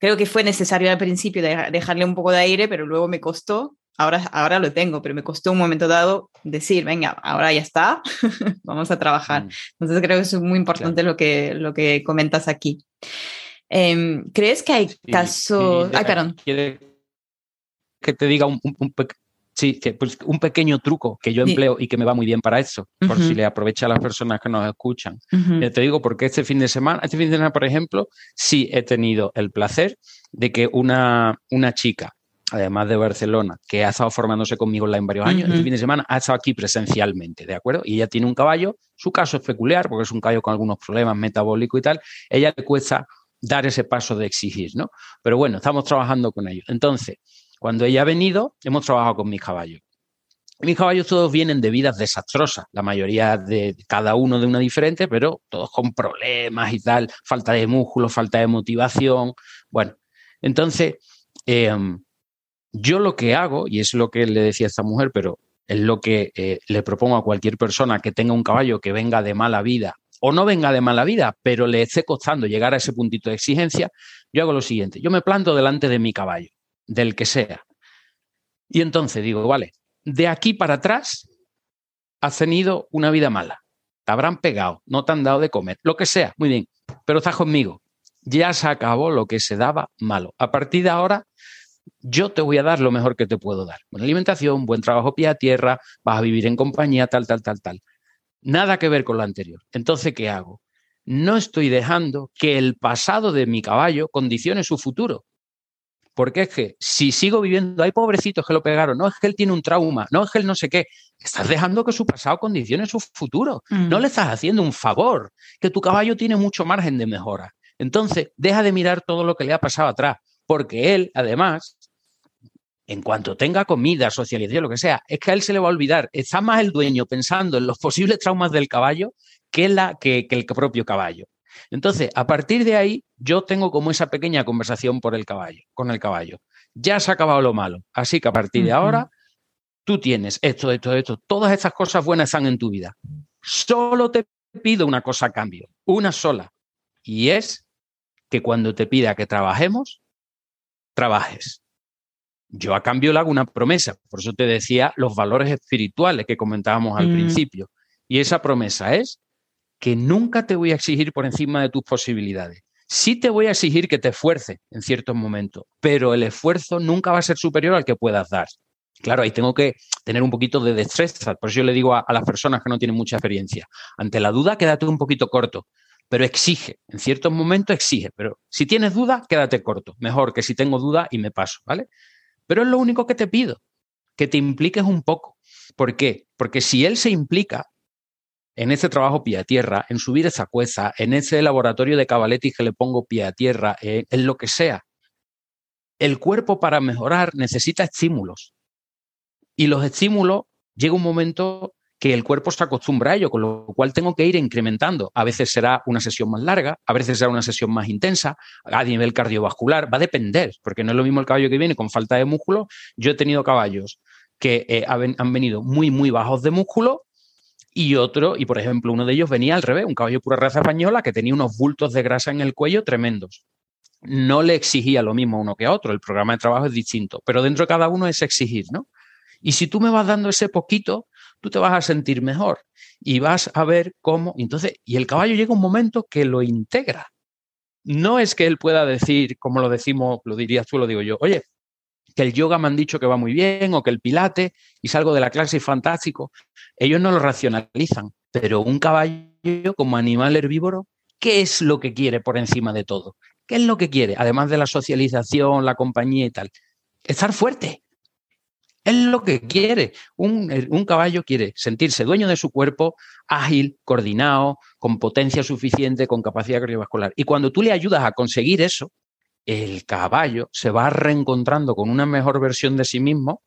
S1: creo que fue necesario al principio dejarle un poco de aire, pero luego me costó ahora, ahora lo tengo, pero me costó un momento dado decir, venga, ahora ya está, *laughs* vamos a trabajar. Mm. Entonces creo que es muy importante lo, que, lo que comentas aquí. Em, ¿Crees que hay casos... Ay, perdón.
S2: que te diga un, sí, que, pues, un pequeño truco que yo empleo y que me va muy bien para eso, por si le aprovecha a las personas que nos escuchan. Te digo porque este fin de semana, este fin de semana, por ejemplo, sí he tenido el placer de que una, una chica además de Barcelona, que ha estado formándose conmigo en varios años, el fin de semana ha estado aquí presencialmente, ¿de acuerdo? Y ella tiene un caballo, su caso es peculiar porque es un caballo con algunos problemas metabólicos y tal, ella le cuesta dar ese paso de exigir, ¿no? Pero bueno, estamos trabajando con ellos. Entonces, cuando ella ha venido, hemos trabajado con mis caballos. Mis caballos todos vienen de vidas desastrosas, la mayoría de cada uno de una diferente, pero todos con problemas y tal, falta de músculo, falta de motivación. Bueno, entonces, eh, yo lo que hago, y es lo que le decía a esta mujer, pero es lo que eh, le propongo a cualquier persona que tenga un caballo que venga de mala vida o no venga de mala vida, pero le esté costando llegar a ese puntito de exigencia, yo hago lo siguiente, yo me planto delante de mi caballo, del que sea. Y entonces digo, vale, de aquí para atrás has tenido una vida mala, te habrán pegado, no te han dado de comer, lo que sea, muy bien, pero estás conmigo. Ya se acabó lo que se daba malo. A partir de ahora yo te voy a dar lo mejor que te puedo dar. Buena alimentación, buen trabajo pie a tierra, vas a vivir en compañía, tal, tal, tal, tal. Nada que ver con lo anterior. Entonces, ¿qué hago? No estoy dejando que el pasado de mi caballo condicione su futuro. Porque es que si sigo viviendo, hay pobrecitos que lo pegaron, no es que él tiene un trauma, no es que él no sé qué, estás dejando que su pasado condicione su futuro. No mm. le estás haciendo un favor, que tu caballo tiene mucho margen de mejora. Entonces, deja de mirar todo lo que le ha pasado atrás, porque él, además, en cuanto tenga comida, socialización, lo que sea, es que a él se le va a olvidar. Está más el dueño pensando en los posibles traumas del caballo que, la, que, el propio caballo. Entonces, a partir de ahí, yo tengo como esa pequeña conversación por el caballo, con el caballo. Ya se ha acabado lo malo. Así que a partir de ahora, tú tienes esto, esto, esto. Todas estas cosas buenas están en tu vida. Solo te pido una cosa a cambio, una sola. Y es que cuando te pida que trabajemos, trabajes. Yo a cambio le hago una promesa, por eso te decía los valores espirituales que comentábamos al mm. principio. Y esa promesa es que nunca te voy a exigir por encima de tus posibilidades. Sí te voy a exigir que te esfuerces en ciertos momentos, pero el esfuerzo nunca va a ser superior al que puedas dar. Claro, ahí tengo que tener un poquito de destreza. Por eso yo le digo a, a, las personas que no tienen mucha experiencia, ante la duda quédate un poquito corto, pero exige. En ciertos momentos exige, pero si tienes duda, quédate corto. Mejor que si tengo duda y me paso, ¿vale? Pero es lo único que te pido, que te impliques un poco. ¿Por qué? Porque si él se implica en ese trabajo pie a tierra, en subir esa cuesta, en ese laboratorio de Cavaletti que le pongo pie a tierra, eh, en lo que sea, el cuerpo para mejorar necesita estímulos. Y los estímulos llega un momento que el cuerpo se acostumbra a ello, con lo cual tengo que ir incrementando. A veces será una sesión más larga, a veces será una sesión más intensa, a nivel cardiovascular, va a depender, porque no es lo mismo el caballo que viene con falta de músculo. Yo he tenido caballos que eh, han venido muy, muy bajos de músculo y otro, y por ejemplo, uno de ellos venía al revés, un caballo pura raza española que tenía unos bultos de grasa en el cuello tremendos. No le exigía lo mismo a uno que a otro, el programa de trabajo es distinto, pero dentro de cada uno es exigir, ¿no? Y si tú me vas dando ese poquito, tú te vas a sentir mejor y vas a ver cómo. Entonces, y el caballo llega un momento que lo integra. No es que él pueda decir, como lo decimos, lo dirías tú, lo digo yo, oye, que el yoga me han dicho que va muy bien o que el pilate y salgo de la clase y fantástico. Ellos no lo racionalizan, pero un caballo como animal herbívoro, ¿qué es lo que quiere por encima de todo? ¿Qué es lo que quiere? Además de la socialización, la compañía y tal. Estar fuerte, es lo que quiere. Un, caballo quiere sentirse dueño de su cuerpo, ágil, coordinado, con potencia suficiente, con capacidad cardiovascular. Y cuando tú le ayudas a conseguir eso, el caballo se va reencontrando con una mejor versión de sí mismo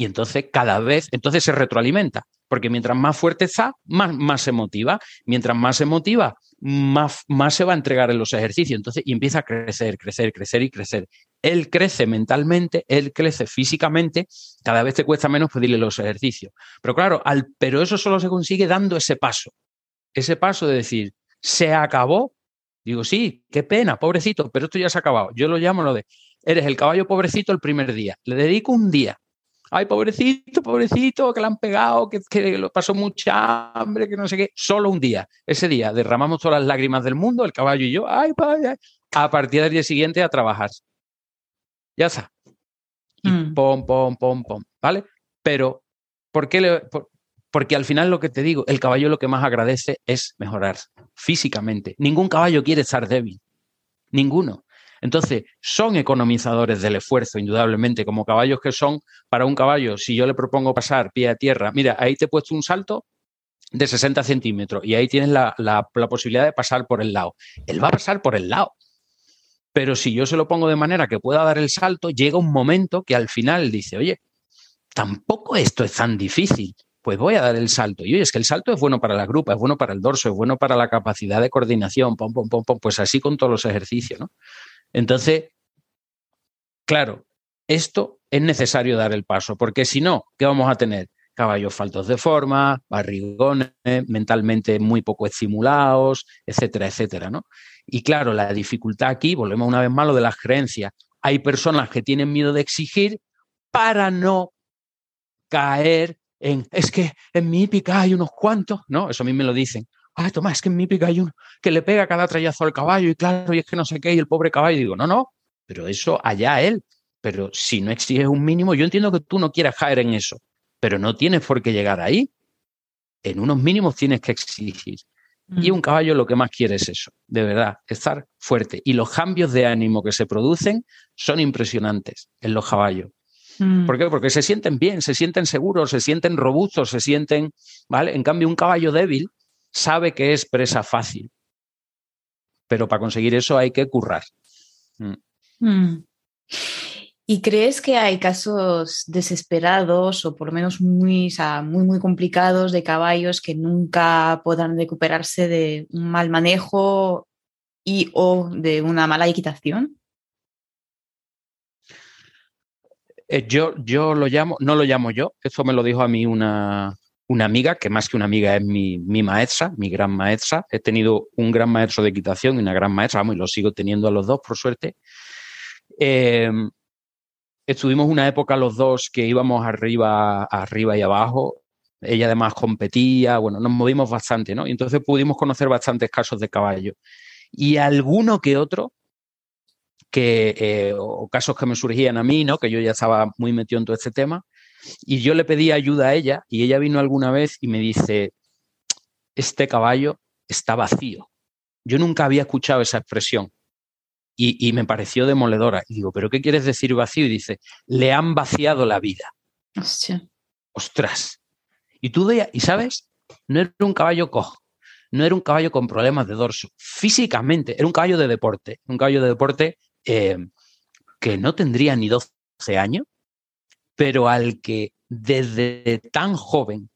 S2: y entonces cada vez, entonces se retroalimenta, porque mientras más fuerte está, más, más se motiva. Mientras más se motiva, más, más se va a entregar en los ejercicios. Entonces, y empieza a crecer, crecer, crecer y crecer. Él crece mentalmente, él crece físicamente, cada vez te cuesta menos pedirle los ejercicios. Pero claro, al, pero eso solo se consigue dando ese paso. Ese paso de decir, se acabó. Digo, sí, qué pena, pobrecito, pero esto ya se ha acabado. Yo lo llamo lo de, eres el caballo pobrecito el primer día. Le dedico un día ay, pobrecito, pobrecito, que le han pegado, que, que lo pasó mucha hambre, que no sé qué. Solo un día. Ese día derramamos todas las lágrimas del mundo, el caballo y yo, ay. A partir del día siguiente a trabajar. Ya está. Y mm. pom, pom, pom, pom, ¿vale? Pero, ¿por qué porque al final lo que te digo, el caballo lo que más agradece es mejorar físicamente. Ningún caballo quiere estar débil. Ninguno. Entonces, son economizadores del esfuerzo, indudablemente, como caballos que son para un caballo. Si yo le propongo pasar pie a tierra, mira, ahí te he puesto un salto de 60 centímetros y ahí tienes la, posibilidad de pasar por el lado. Él va a pasar por el lado. Pero si yo se lo pongo de manera que pueda dar el salto, llega un momento que al final dice, oye, tampoco esto es tan difícil pues voy a dar el salto. Y oye, es que el salto es bueno para la grupa, es bueno para el dorso, es bueno para la capacidad de coordinación, pom, pom, pom, pom, pues así con todos los ejercicios, ¿no? Entonces, claro, esto es necesario dar el paso, porque si no, ¿qué vamos a tener? Caballos faltos de forma, barrigones, mentalmente muy poco estimulados, etcétera, etcétera, ¿no? Y claro, la dificultad aquí, volvemos una vez más a lo de las creencias. Hay personas que tienen miedo de exigir para no caer en, es que en mi hípica hay unos cuantos, ¿no? Eso a mí me lo dicen ay, Tomás, es que en mi pica hay uno que le pega cada trayazo al caballo y claro, y es que no sé qué, y el pobre caballo. digo, no, no, pero eso allá él. Pero si no exiges un mínimo, yo entiendo que tú no quieras caer en eso, pero no tienes por qué llegar ahí. En unos mínimos tienes que exigir. Y mm. un caballo lo que más quiere es eso, de verdad, estar fuerte. Y los cambios de ánimo que se producen son impresionantes en los caballos. Mm. ¿Por qué? Porque se sienten bien, se sienten seguros, se sienten robustos, se sienten, ¿vale? En cambio, un caballo débil sabe que es presa fácil, pero para conseguir eso hay que currar. Mm.
S1: Mm. ¿Y crees que hay casos desesperados o por lo menos muy, muy, muy complicados de caballos que nunca podrán recuperarse de un mal manejo y o de una mala equitación?
S2: Eh, yo, yo lo llamo, no lo llamo yo, eso me lo dijo a mí una, una amiga, que más que una amiga es mi, maestra, mi gran maestra. He tenido un gran maestro de equitación y una gran maestra, vamos, y lo sigo teniendo a los dos, por suerte. Em, estuvimos una época los dos que íbamos arriba, arriba y abajo. Ella además competía, bueno, nos movimos bastante, ¿no? Y entonces pudimos conocer bastantes casos de caballo. Y alguno que otro, que, eh, o casos que me surgían a mí, ¿no? Que yo ya estaba muy metido en todo este tema, y yo le pedí ayuda a ella y ella vino alguna vez y me dice, este caballo está vacío. Yo nunca había escuchado esa expresión y, me pareció demoledora. Y digo, ¿pero qué quieres decir vacío? Y dice, le han vaciado la vida.
S1: Hostia.
S2: Ostras. Y tú veías, y sabes, no era un caballo cojo, no era un caballo con problemas de dorso. Físicamente, era un caballo de deporte, un caballo de deporte eh, que no tendría ni 12 años, pero al que desde tan joven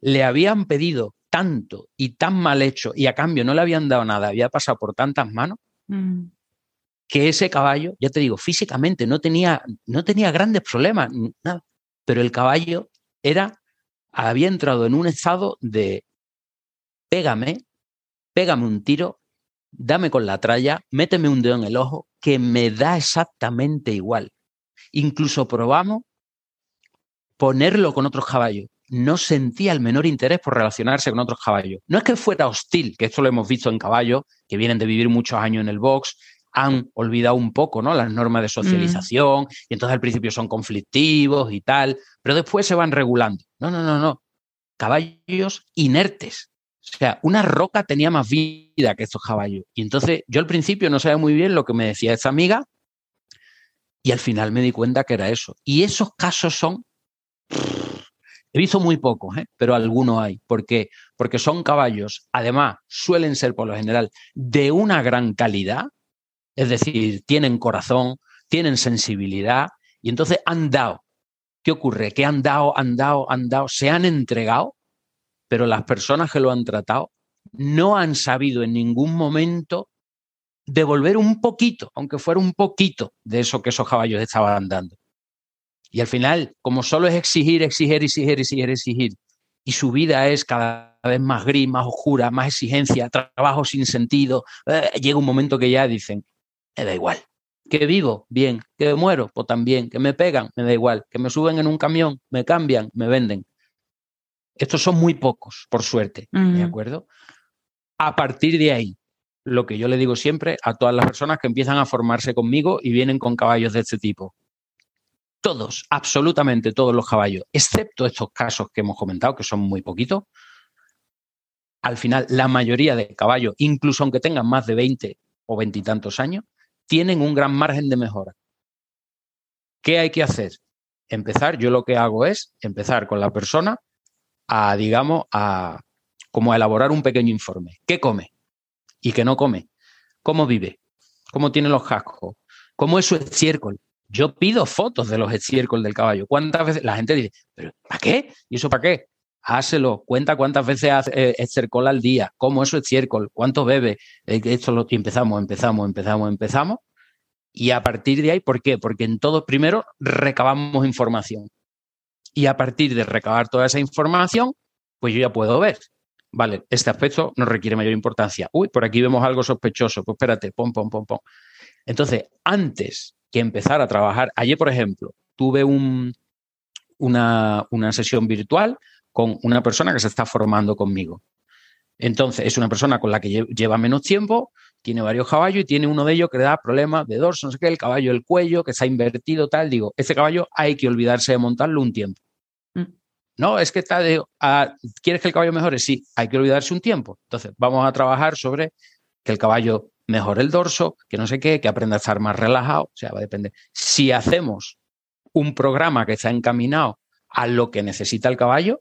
S2: le habían pedido tanto y tan mal hecho y a cambio no le habían dado nada, había pasado por tantas manos, mm. Que ese caballo, ya te digo, físicamente no tenía, no tenía grandes problemas, nada, pero el caballo era, había entrado en un estado de pégame, pégame un tiro, dame con la tralla, méteme un dedo en el ojo, que me da exactamente igual. Incluso probamos ponerlo con otros caballos. No sentía el menor interés por relacionarse con otros caballos. No es que fuera hostil, que esto lo hemos visto en caballos que vienen de vivir muchos años en el box, han olvidado un poco ¿no? las normas de mm. socialización y entonces al principio son conflictivos y tal, pero después se van regulando. No, no, no, no. Caballos inertes. O sea, una roca tenía más vida que estos caballos. Y entonces yo al principio no sabía muy bien lo que me decía esta amiga y al final me di cuenta que era eso. Y esos casos son... He visto muy pocos, ¿eh? pero algunos hay. ¿Por qué? Porque son caballos, además, suelen ser por lo general de una gran calidad, es decir, tienen corazón, tienen sensibilidad y entonces han dado. ¿Qué ocurre? Que han dado, han dado, han dado, se han entregado, pero las personas que lo han tratado no han sabido en ningún momento devolver un poquito, aunque fuera un poquito de eso que esos caballos estaban dando. Y al final, como solo es exigir, exigir, exigir, exigir, exigir, y su vida es cada vez más gris, más oscura, más exigencia, trabajo sin sentido, eh, llega un momento que ya dicen, me da igual. Que vivo, bien. Que muero, pues también. Que me pegan, me da igual. Que me suben en un camión, me cambian, me venden. Estos son muy pocos, por suerte, ¿de acuerdo? A partir de ahí, lo que yo le digo siempre a todas las personas que empiezan a formarse conmigo y vienen con caballos de este tipo. Todos, absolutamente todos los caballos, excepto estos casos que hemos comentado, que son muy poquitos, al final la mayoría de caballos, incluso aunque tengan más de 20 o veintitantos años, tienen un gran margen de mejora. ¿Qué hay que hacer? Empezar, yo lo que hago es empezar con la persona a, digamos, a como a elaborar un pequeño informe. ¿Qué come? ¿Y qué no come? ¿Cómo vive? ¿Cómo tiene los cascos? ¿Cómo es su estiércol? Yo pido fotos de los estiércoles del caballo. ¿Cuántas veces? La gente dice, ¿pero para qué? ¿Y eso para qué? Háselo, cuenta cuántas veces hace estiércol al día, cómo es su estiércol, cuánto bebe. Eh, esto lo empezamos, empezamos, empezamos, empezamos. Y a partir de ahí, ¿por qué? Porque en todo primero recabamos información. Y a partir de recabar toda esa información, pues yo ya puedo ver. Vale, este aspecto no requiere mayor importancia. Uy, por aquí vemos algo sospechoso. Pues espérate, pom, pom, pom, pom. Entonces, antes que empezar a trabajar, ayer, por ejemplo, tuve un, una, una sesión virtual con una persona que se está formando conmigo. Entonces, es una persona con la que lleva menos tiempo, tiene varios caballos y tiene uno de ellos que le da problemas de dorso, no sé qué, el caballo, el cuello, que se ha invertido, tal. Digo, este caballo hay que olvidarse de montarlo un tiempo. Mm. No, es que está de. Ah, ¿Quieres que el caballo mejore? Sí, hay que olvidarse un tiempo. Entonces, vamos a trabajar sobre que el caballo mejore el dorso, que no sé qué, que aprenda a estar más relajado. O sea, va a depender. Si hacemos un programa que está encaminado a lo que necesita el caballo,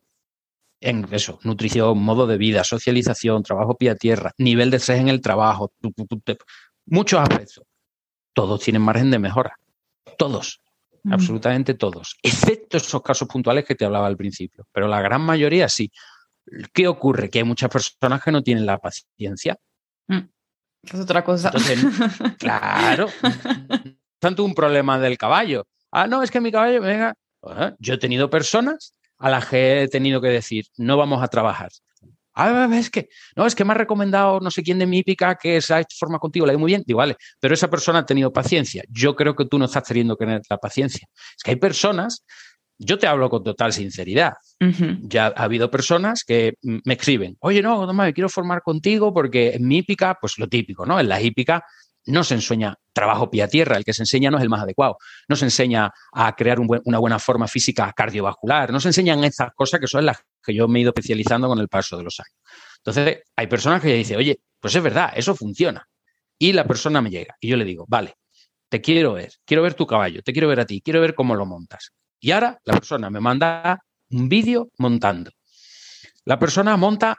S2: en eso, nutrición, modo de vida, socialización, trabajo pie a tierra, nivel de estrés en el trabajo, muchos aspectos. Todos tienen margen de mejora. Todos. Mm. Absolutamente todos. Excepto esos casos puntuales que te hablaba al principio. Pero la gran mayoría sí. ¿Qué ocurre? Que hay muchas personas que no tienen la paciencia.
S1: Mm. Es otra cosa. *laughs*
S2: claro. Tanto un problema del caballo. Ah, no, es que mi caballo, venga. Yo he tenido personas a las que he tenido que decir, no vamos a trabajar. Ah, es que, no, es que me ha recomendado no sé quién de mi hípica que esa forma contigo, la digo muy bien, digo, vale, pero esa persona ha tenido paciencia. Yo creo que tú no estás teniendo que tener la paciencia. Es que hay personas, yo te hablo con total sinceridad. Ya ha habido personas que me escriben, oye, no, no me quiero formar contigo porque en mi hípica, pues lo típico, ¿no? En la hípica no se enseña trabajo pie a tierra, el que se enseña no es el más adecuado, no se enseña a crear una buena forma física cardiovascular, no se enseñan estas cosas que son las que yo me he ido especializando con el paso de los años. Entonces, hay personas que ya dicen, oye, pues es verdad, eso funciona. Y la persona me llega y yo le digo, vale, te quiero ver, quiero ver tu caballo, te quiero ver a ti, quiero ver cómo lo montas. Y ahora la persona me manda un vídeo montando. La persona monta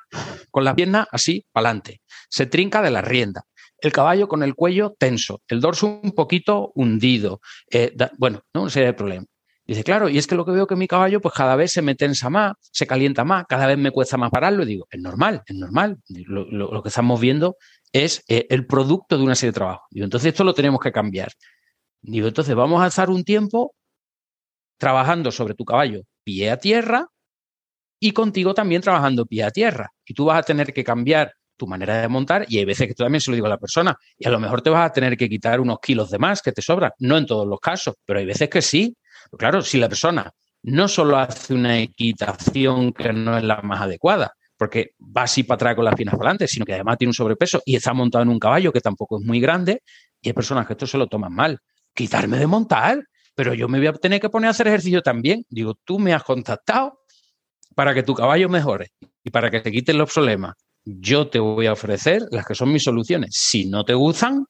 S2: con la pierna así para adelante, se trinca de la rienda, el caballo con el cuello tenso, el dorso un poquito hundido. Eh, bueno, no serie de problemas. Dice, claro, y es que lo que veo que mi caballo, pues cada vez se me tensa más, se calienta más, cada vez me cuesta más pararlo. Y digo, es normal, es normal. Lo, que estamos viendo es eh, el producto de una serie de trabajos. Digo, entonces esto lo tenemos que cambiar. Digo, entonces vamos a hacer un tiempo trabajando sobre tu caballo pie a tierra y contigo también trabajando pie a tierra. Y tú vas a tener que cambiar tu manera de montar y hay veces que tú también se lo digo a la persona y a lo mejor te vas a tener que quitar unos kilos de más que te sobran. No en todos los casos, pero hay veces que sí. claro, si la persona no solo hace una equitación que no es la más adecuada, porque va así para atrás con las piernas para adelante, sino que además tiene un sobrepeso y está montado en un caballo que tampoco es muy grande, y hay personas que esto se lo toman mal. Quitarme de montar, pero yo me voy a tener que poner a hacer ejercicio también. Digo, tú me has contactado para que tu caballo mejore y para que te quiten los problemas. Yo te voy a ofrecer las que son mis soluciones. Si no te gustan,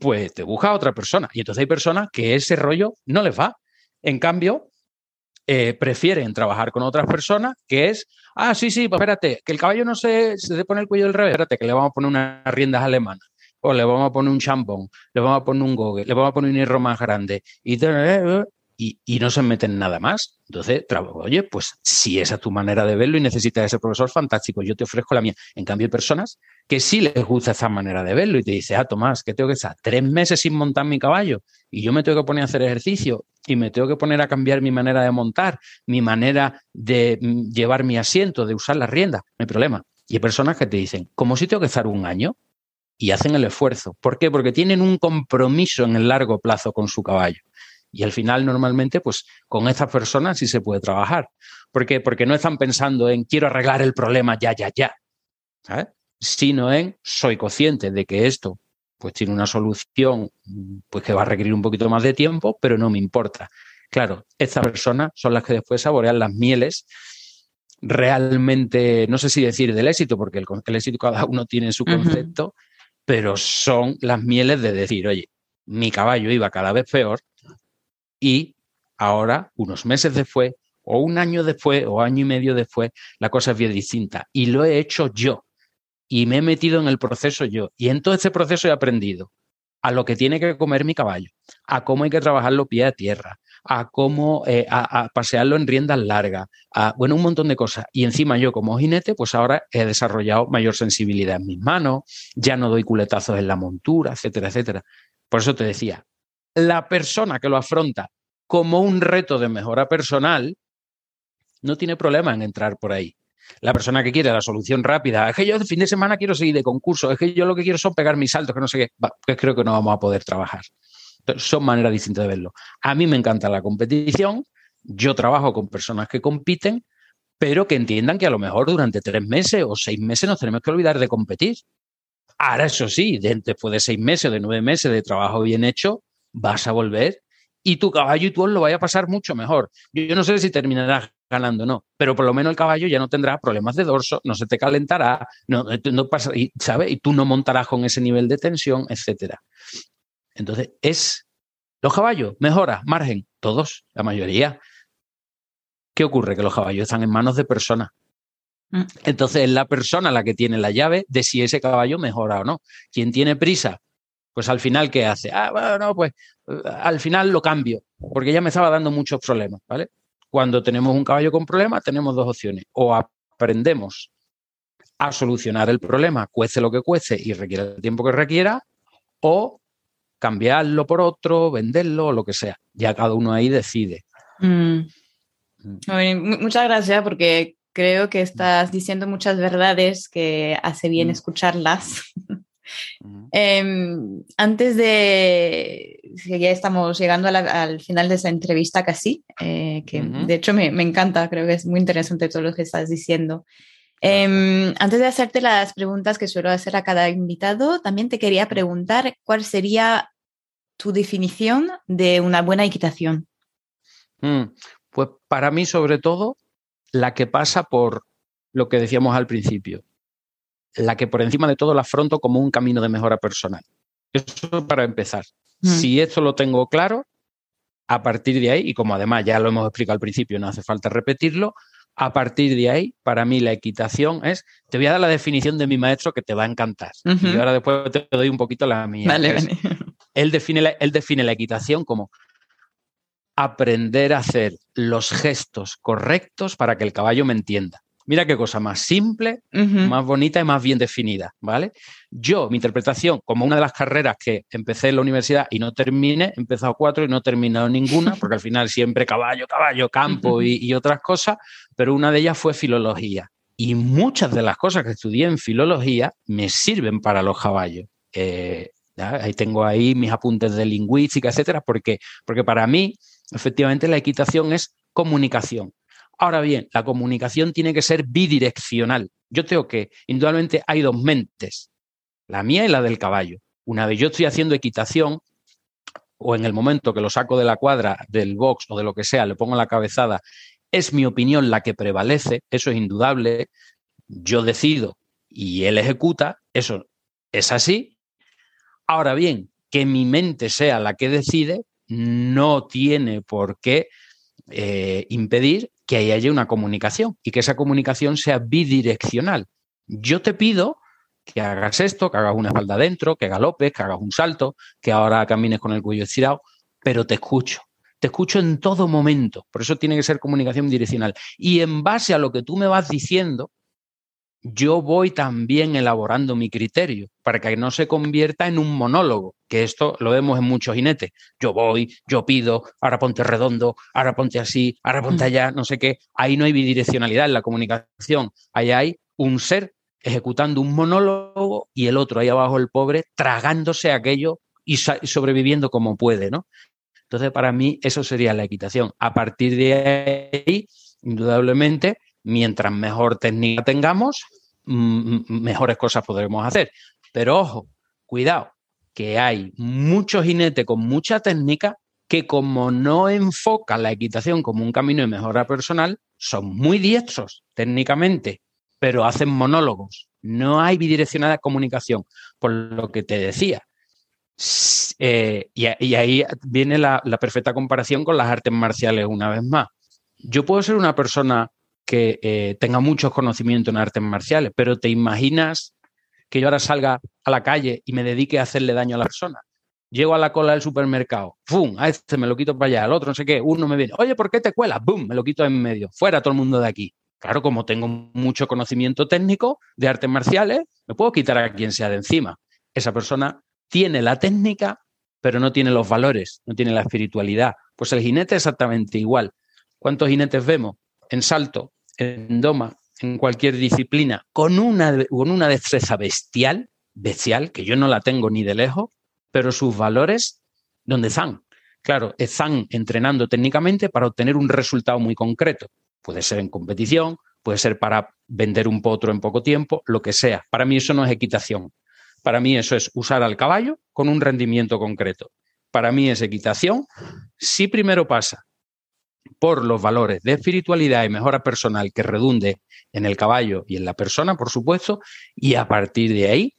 S2: pues te busca otra persona. Y entonces hay personas que ese rollo no les va. En cambio, eh, prefieren trabajar con otras personas, que es, ah, sí, sí, pues espérate, que el caballo no se, se pone el cuello del revés, espérate, que le vamos a poner unas riendas alemanas, o le vamos a poner un champón, le vamos a poner un gogue, le vamos a poner un hierro más grande, y, y, no se meten nada más. Entonces, oye, pues si esa es tu manera de verlo y necesitas ese profesor, fantástico, yo te ofrezco la mía. En cambio, hay personas que sí les gusta esa manera de verlo y te dice, ah, Tomás, que tengo que estar tres meses sin montar mi caballo y yo me tengo que poner a hacer ejercicio y me tengo que poner a cambiar mi manera de montar, mi manera de mm, llevar mi asiento, de usar las riendas, no hay problema. Y hay personas que te dicen, como si tengo que estar un año, y hacen el esfuerzo. ¿Por qué? Porque tienen un compromiso en el largo plazo con su caballo. Y al final, normalmente, pues con estas personas sí se puede trabajar. ¿Por qué? Porque no están pensando en quiero arreglar el problema ya, ya, ya. Sino en soy consciente de que esto pues tiene una solución pues que va a requerir un poquito más de tiempo, pero no me importa. Claro, estas personas son las que después saborean las mieles realmente, no sé si decir del éxito, porque el, éxito cada uno tiene su concepto, pero son las mieles de decir, oye, mi caballo iba cada vez peor, y ahora, unos meses después, o un año después, o año y medio después, la cosa es bien distinta. Y lo he hecho yo. Y me he metido en el proceso yo. Y en todo ese proceso he aprendido a lo que tiene que comer mi caballo, a cómo hay que trabajarlo pie a tierra, a cómo eh, a, pasearlo en riendas largas, bueno, un montón de cosas. Y encima yo como jinete, pues ahora he desarrollado mayor sensibilidad en mis manos, ya no doy culetazos en la montura, etcétera, etcétera. Por eso te decía, la persona que lo afronta como un reto de mejora personal, no tiene problema en entrar por ahí. La persona que quiere la solución rápida, es que yo el fin de semana quiero seguir de concurso, es que yo lo que quiero son pegar mis saltos, que no sé qué, pues creo que no vamos a poder trabajar. son maneras distintas de verlo. A mí me encanta la competición, yo trabajo con personas que compiten, pero que entiendan que a lo mejor durante tres meses o seis meses nos tenemos que olvidar de competir. Ahora, eso sí, después de seis meses de nueve meses de trabajo bien hecho, vas a volver y tu caballo y tú lo vaya a pasar mucho mejor. Yo, no sé si terminarás ganando o no, pero por lo menos el caballo ya no tendrá problemas de dorso, no se te calentará, no, eh, no pasa, y, ¿sabes? Y tú no montarás con ese nivel de tensión, etcétera. Entonces, es los caballos, mejora, margen, todos, la mayoría. ¿Qué ocurre? Que los caballos están en manos de personas. Mm. Entonces es la persona la que tiene la llave de si ese caballo mejora o no. Quien tiene prisa pues al final, ¿qué hace? Ah, bueno, pues al final lo cambio, porque ya me estaba dando muchos problemas, ¿vale? Cuando tenemos un caballo con problemas, tenemos dos opciones. O aprendemos a solucionar el problema, cuece lo que cuece y requiere el tiempo que requiera, o cambiarlo por otro, venderlo o lo que sea. Ya cada uno ahí decide.
S1: Mm. Mm. muchas gracias porque creo que estás diciendo muchas verdades que hace bien escucharlas. *laughs* Em, antes de, ya estamos llegando al final de esa entrevista casi, eh, que de hecho me, me, encanta, creo que es muy interesante todo lo que estás diciendo. Em, antes de hacerte las preguntas que suelo hacer a cada invitado, también te quería preguntar cuál sería tu definición de una buena equitación.
S2: Mm, pues para mí, sobre todo, la que pasa por lo que decíamos al principio, la que por encima de todo la afronto como un camino de mejora personal. Eso para empezar. Mm. Si esto lo tengo claro, a partir de ahí, y como además ya lo hemos explicado al principio, no hace falta repetirlo, a partir de ahí, para mí la equitación es, te voy a dar la definición de mi maestro que te va a encantar. Y ahora después te doy un poquito la mía. Él, define la, él define la equitación como aprender a hacer los gestos correctos para que el caballo me entienda. Mira qué cosa más simple, más bonita y más bien definida, ¿vale? Yo, mi interpretación, como una de las carreras que empecé en la universidad y no terminé, he empezado cuatro y no he terminado ninguna, porque al final siempre caballo, caballo, campo y, otras cosas, pero una de ellas fue filología. Y muchas de las cosas que estudié en filología me sirven para los caballos. Eh, ahí tengo ahí mis apuntes de lingüística, etcétera, porque, porque para mí, efectivamente, la equitación es comunicación. Ahora bien, la comunicación tiene que ser bidireccional. Yo tengo que, indudablemente, hay dos mentes, la mía y la del caballo. Una vez yo estoy haciendo equitación, o en el momento que lo saco de la cuadra, del box o de lo que sea, le pongo la cabezada, es mi opinión la que prevalece, eso es indudable. Yo decido y él ejecuta, eso es así. Ahora bien, que mi mente sea la que decide, no tiene por qué eh, impedir que ahí haya una comunicación y que esa comunicación sea bidireccional. Yo te pido que hagas esto, que hagas una espalda adentro, que galopes, que hagas un salto, que ahora camines con el cuello estirado, pero te escucho. Te escucho en todo momento. Por eso tiene que ser comunicación direccional. Y en base a lo que tú me vas diciendo, yo voy también elaborando mi criterio para que no se convierta en un monólogo, que esto lo vemos en muchos jinetes. Yo voy, yo pido, ahora ponte redondo, ahora ponte así, ahora ponte allá, no sé qué. Ahí no hay bidireccionalidad en la comunicación. Ahí hay un ser ejecutando un monólogo y el otro ahí abajo, el pobre, tragándose aquello y sobreviviendo como puede, ¿no? Entonces, para mí, eso sería la equitación. A partir de ahí, indudablemente, mientras mejor técnica tengamos, mejores cosas podremos hacer. Pero ojo, cuidado, que hay muchos jinetes con mucha técnica que como no enfocan la equitación como un camino de mejora personal, son muy diestros técnicamente, pero hacen monólogos. No hay bidireccionada comunicación, por lo que te decía. Eh, y, ahí viene la perfecta comparación con las artes marciales una vez más. Yo puedo ser una persona que eh, tenga muchos conocimientos en artes marciales, pero ¿te imaginas que yo ahora salga a la calle y me dedique a hacerle daño a la persona? Llego a la cola del supermercado, ¡fum! A este me lo quito para allá, al otro no sé qué, uno me viene, oye, ¿por qué te cuelas? ¡Bum! Me lo quito en medio, fuera todo el mundo de aquí. Claro, como tengo mucho conocimiento técnico de artes marciales, me puedo quitar a quien sea de encima. Esa persona tiene la técnica, pero no tiene los valores, no tiene la espiritualidad. Pues el jinete es exactamente igual. ¿Cuántos jinetes vemos en salto, en doma, en cualquier disciplina, con una, con una destreza bestial, bestial, que yo no la tengo ni de lejos, pero sus valores, ¿dónde están? Claro, están entrenando técnicamente para obtener un resultado muy concreto. Puede ser en competición, puede ser para vender un potro en poco tiempo, lo que sea. Para mí eso no es equitación. Para mí eso es usar al caballo con un rendimiento concreto. Para mí es equitación si primero pasa por los valores de espiritualidad y mejora personal que redunde en el caballo y en la persona, por supuesto, y a partir de ahí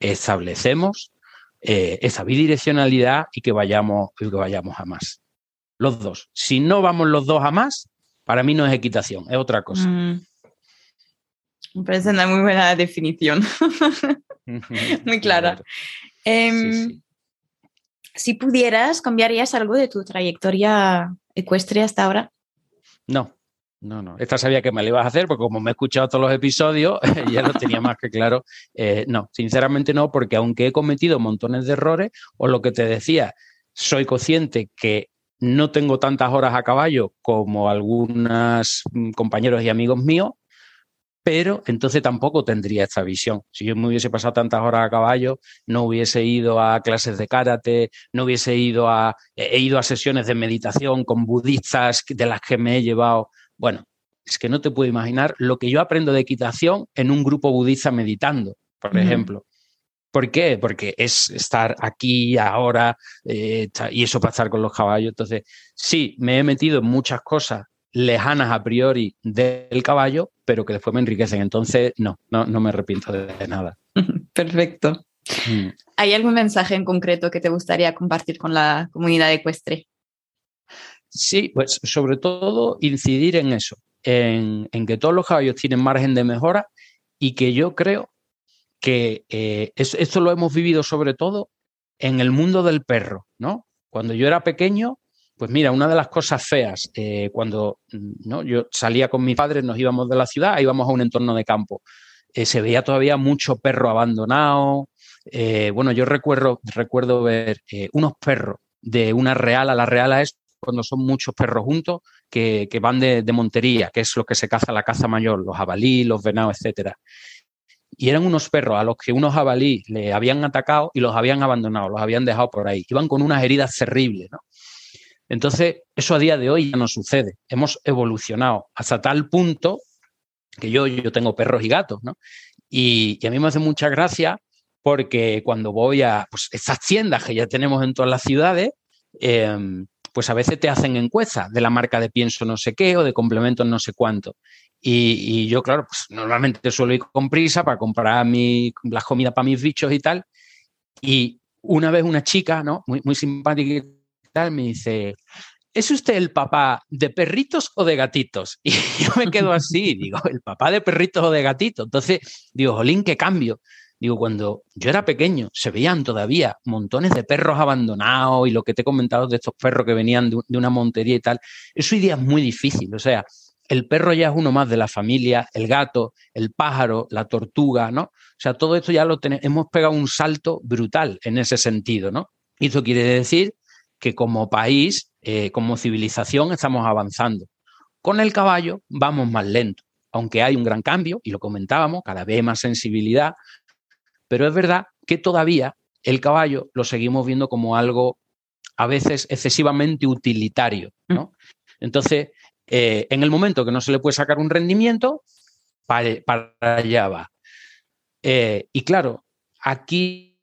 S2: establecemos eh, esa bidireccionalidad y que vayamos, que vayamos a más. Los dos. Si no vamos los dos a más, para mí no es equitación, es otra cosa. Mm.
S1: Me parece una muy buena definición. *laughs* muy clara. Em, si pudieras, ¿cambiarías algo de tu trayectoria ecuestre hasta ahora?
S2: No, no, no. Esta sabía que me la ibas a hacer porque como me he escuchado todos los episodios, *laughs* ya lo tenía más que claro. Eh, no, sinceramente no, porque aunque he cometido montones de errores, o lo que te decía, soy consciente que no tengo tantas horas a caballo como algunos mm, compañeros y amigos míos, pero entonces tampoco tendría esta visión. Si yo me hubiese pasado tantas horas a caballo, no hubiese ido a clases de karate, no hubiese ido a, he ido a sesiones de meditación con budistas de las que me he llevado. Bueno, es que no te puedo imaginar lo que yo aprendo de equitación en un grupo budista meditando, por ejemplo. ¿Por qué? Porque es estar aquí, ahora, eh, y eso para estar con los caballos. Entonces, sí, me he metido en muchas cosas lejanas a priori del caballo, pero que después me enriquecen. Entonces, no, no, no me arrepiento de nada. *laughs*
S1: Perfecto. Mm. ¿Hay algún mensaje en concreto que te gustaría compartir con la comunidad ecuestre?
S2: Sí, pues sobre todo incidir en eso, en, que todos los caballos tienen margen de mejora y que yo creo que eh, esto lo hemos vivido sobre todo en el mundo del perro, ¿no? Cuando yo era pequeño, Pues mira, una de las cosas feas, eh, cuando ¿no? yo salía con mis padres, nos íbamos de la ciudad, íbamos a un entorno de campo. Eh, se veía todavía mucho perro abandonado. Eh, bueno, yo recuerdo, recuerdo ver unos perros de una real a la real es cuando son muchos perros juntos que, van de, de, montería, que es lo que se caza la caza mayor, los jabalí, los venados, etcétera. Y eran unos perros a los que unos jabalí le habían atacado y los habían abandonado, los habían dejado por ahí. Iban con unas heridas terribles, ¿no? Entonces, eso a día de hoy ya no sucede. Hemos evolucionado hasta tal punto que yo, yo tengo perros y gatos, ¿no? Y, a mí me hace mucha gracia porque cuando voy a pues, estas tiendas que ya tenemos en todas las ciudades, em, pues a veces te hacen encuestas de la marca de pienso no sé qué o de complementos no sé cuánto. Y, yo, claro, pues normalmente suelo ir con prisa para comprar mi, las comidas para mis bichos y tal. Y una vez una chica, ¿no? Muy, muy simpática me dice, ¿es usted el papá de perritos o de gatitos? *laughs* Y yo me quedo así, digo, ¿el papá de perritos o de gatitos? Entonces, digo, jolín, qué cambio. Digo, cuando yo era pequeño, se veían todavía montones de perros abandonados y lo que te he comentado de estos perros que venían de, una montería y tal. Eso hoy día es muy difícil. O sea, el perro ya es uno más de la familia, el gato, el pájaro, la tortuga, ¿no? O sea, todo esto ya lo tenemos, hemos pegado un salto brutal en ese sentido, ¿no? Y eso quiere decir que como país, eh, como civilización, estamos avanzando. Con el caballo vamos más lento, aunque hay un gran cambio, y lo comentábamos, cada vez más sensibilidad, pero es verdad que todavía el caballo lo seguimos viendo como algo a veces excesivamente utilitario. ¿no? Mm. Entonces, eh, en el momento que no se le puede sacar un rendimiento, para, allá va. Eh, y claro, aquí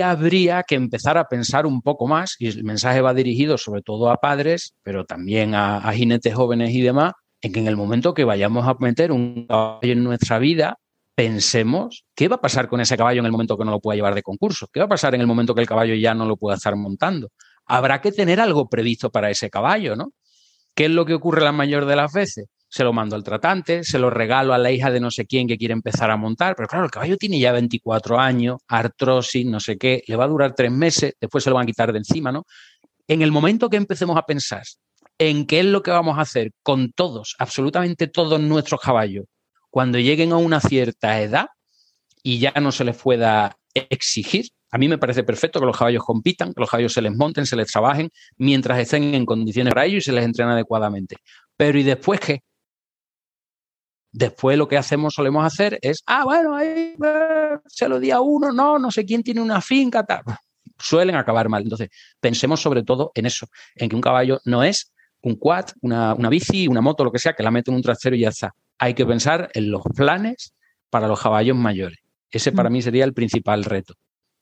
S2: habría que empezar a pensar un poco más, y el mensaje va dirigido sobre todo a padres, pero también a, jinetes jóvenes y demás, en que en el momento que vayamos a meter un caballo en nuestra vida, pensemos qué va a pasar con ese caballo en el momento que no lo pueda llevar de concurso, qué va a pasar en el momento que el caballo ya no lo pueda estar montando. Habrá que tener algo previsto para ese caballo, ¿no? ¿Qué es lo que ocurre la mayor de las veces? Se lo mando al tratante, se lo regalo a la hija de no sé quién que quiere empezar a montar, pero claro, el caballo tiene ya 24 años, artrosis, no sé qué, le va a durar tres meses, después se lo van a quitar de encima, ¿no? En el momento que empecemos a pensar en qué es lo que vamos a hacer con todos, absolutamente todos nuestros caballos, cuando lleguen a una cierta edad y ya no se les pueda exigir, a mí me parece perfecto que los caballos compitan, que los caballos se les monten, se les trabajen, mientras estén en condiciones para ello y se les entrena adecuadamente. Pero ¿y después qué? Después lo que hacemos, solemos hacer es, ah, bueno, ahí eh, se lo di a uno, no, no sé quién tiene una finca, tal. Suelen acabar mal. Entonces, pensemos sobre todo en eso, en que un caballo no es un quad, una, una bici, una moto, lo que sea, que la mete en un trasero y ya está. Hay que pensar en los planes para los caballos mayores. Ese para mm. mí sería el principal reto,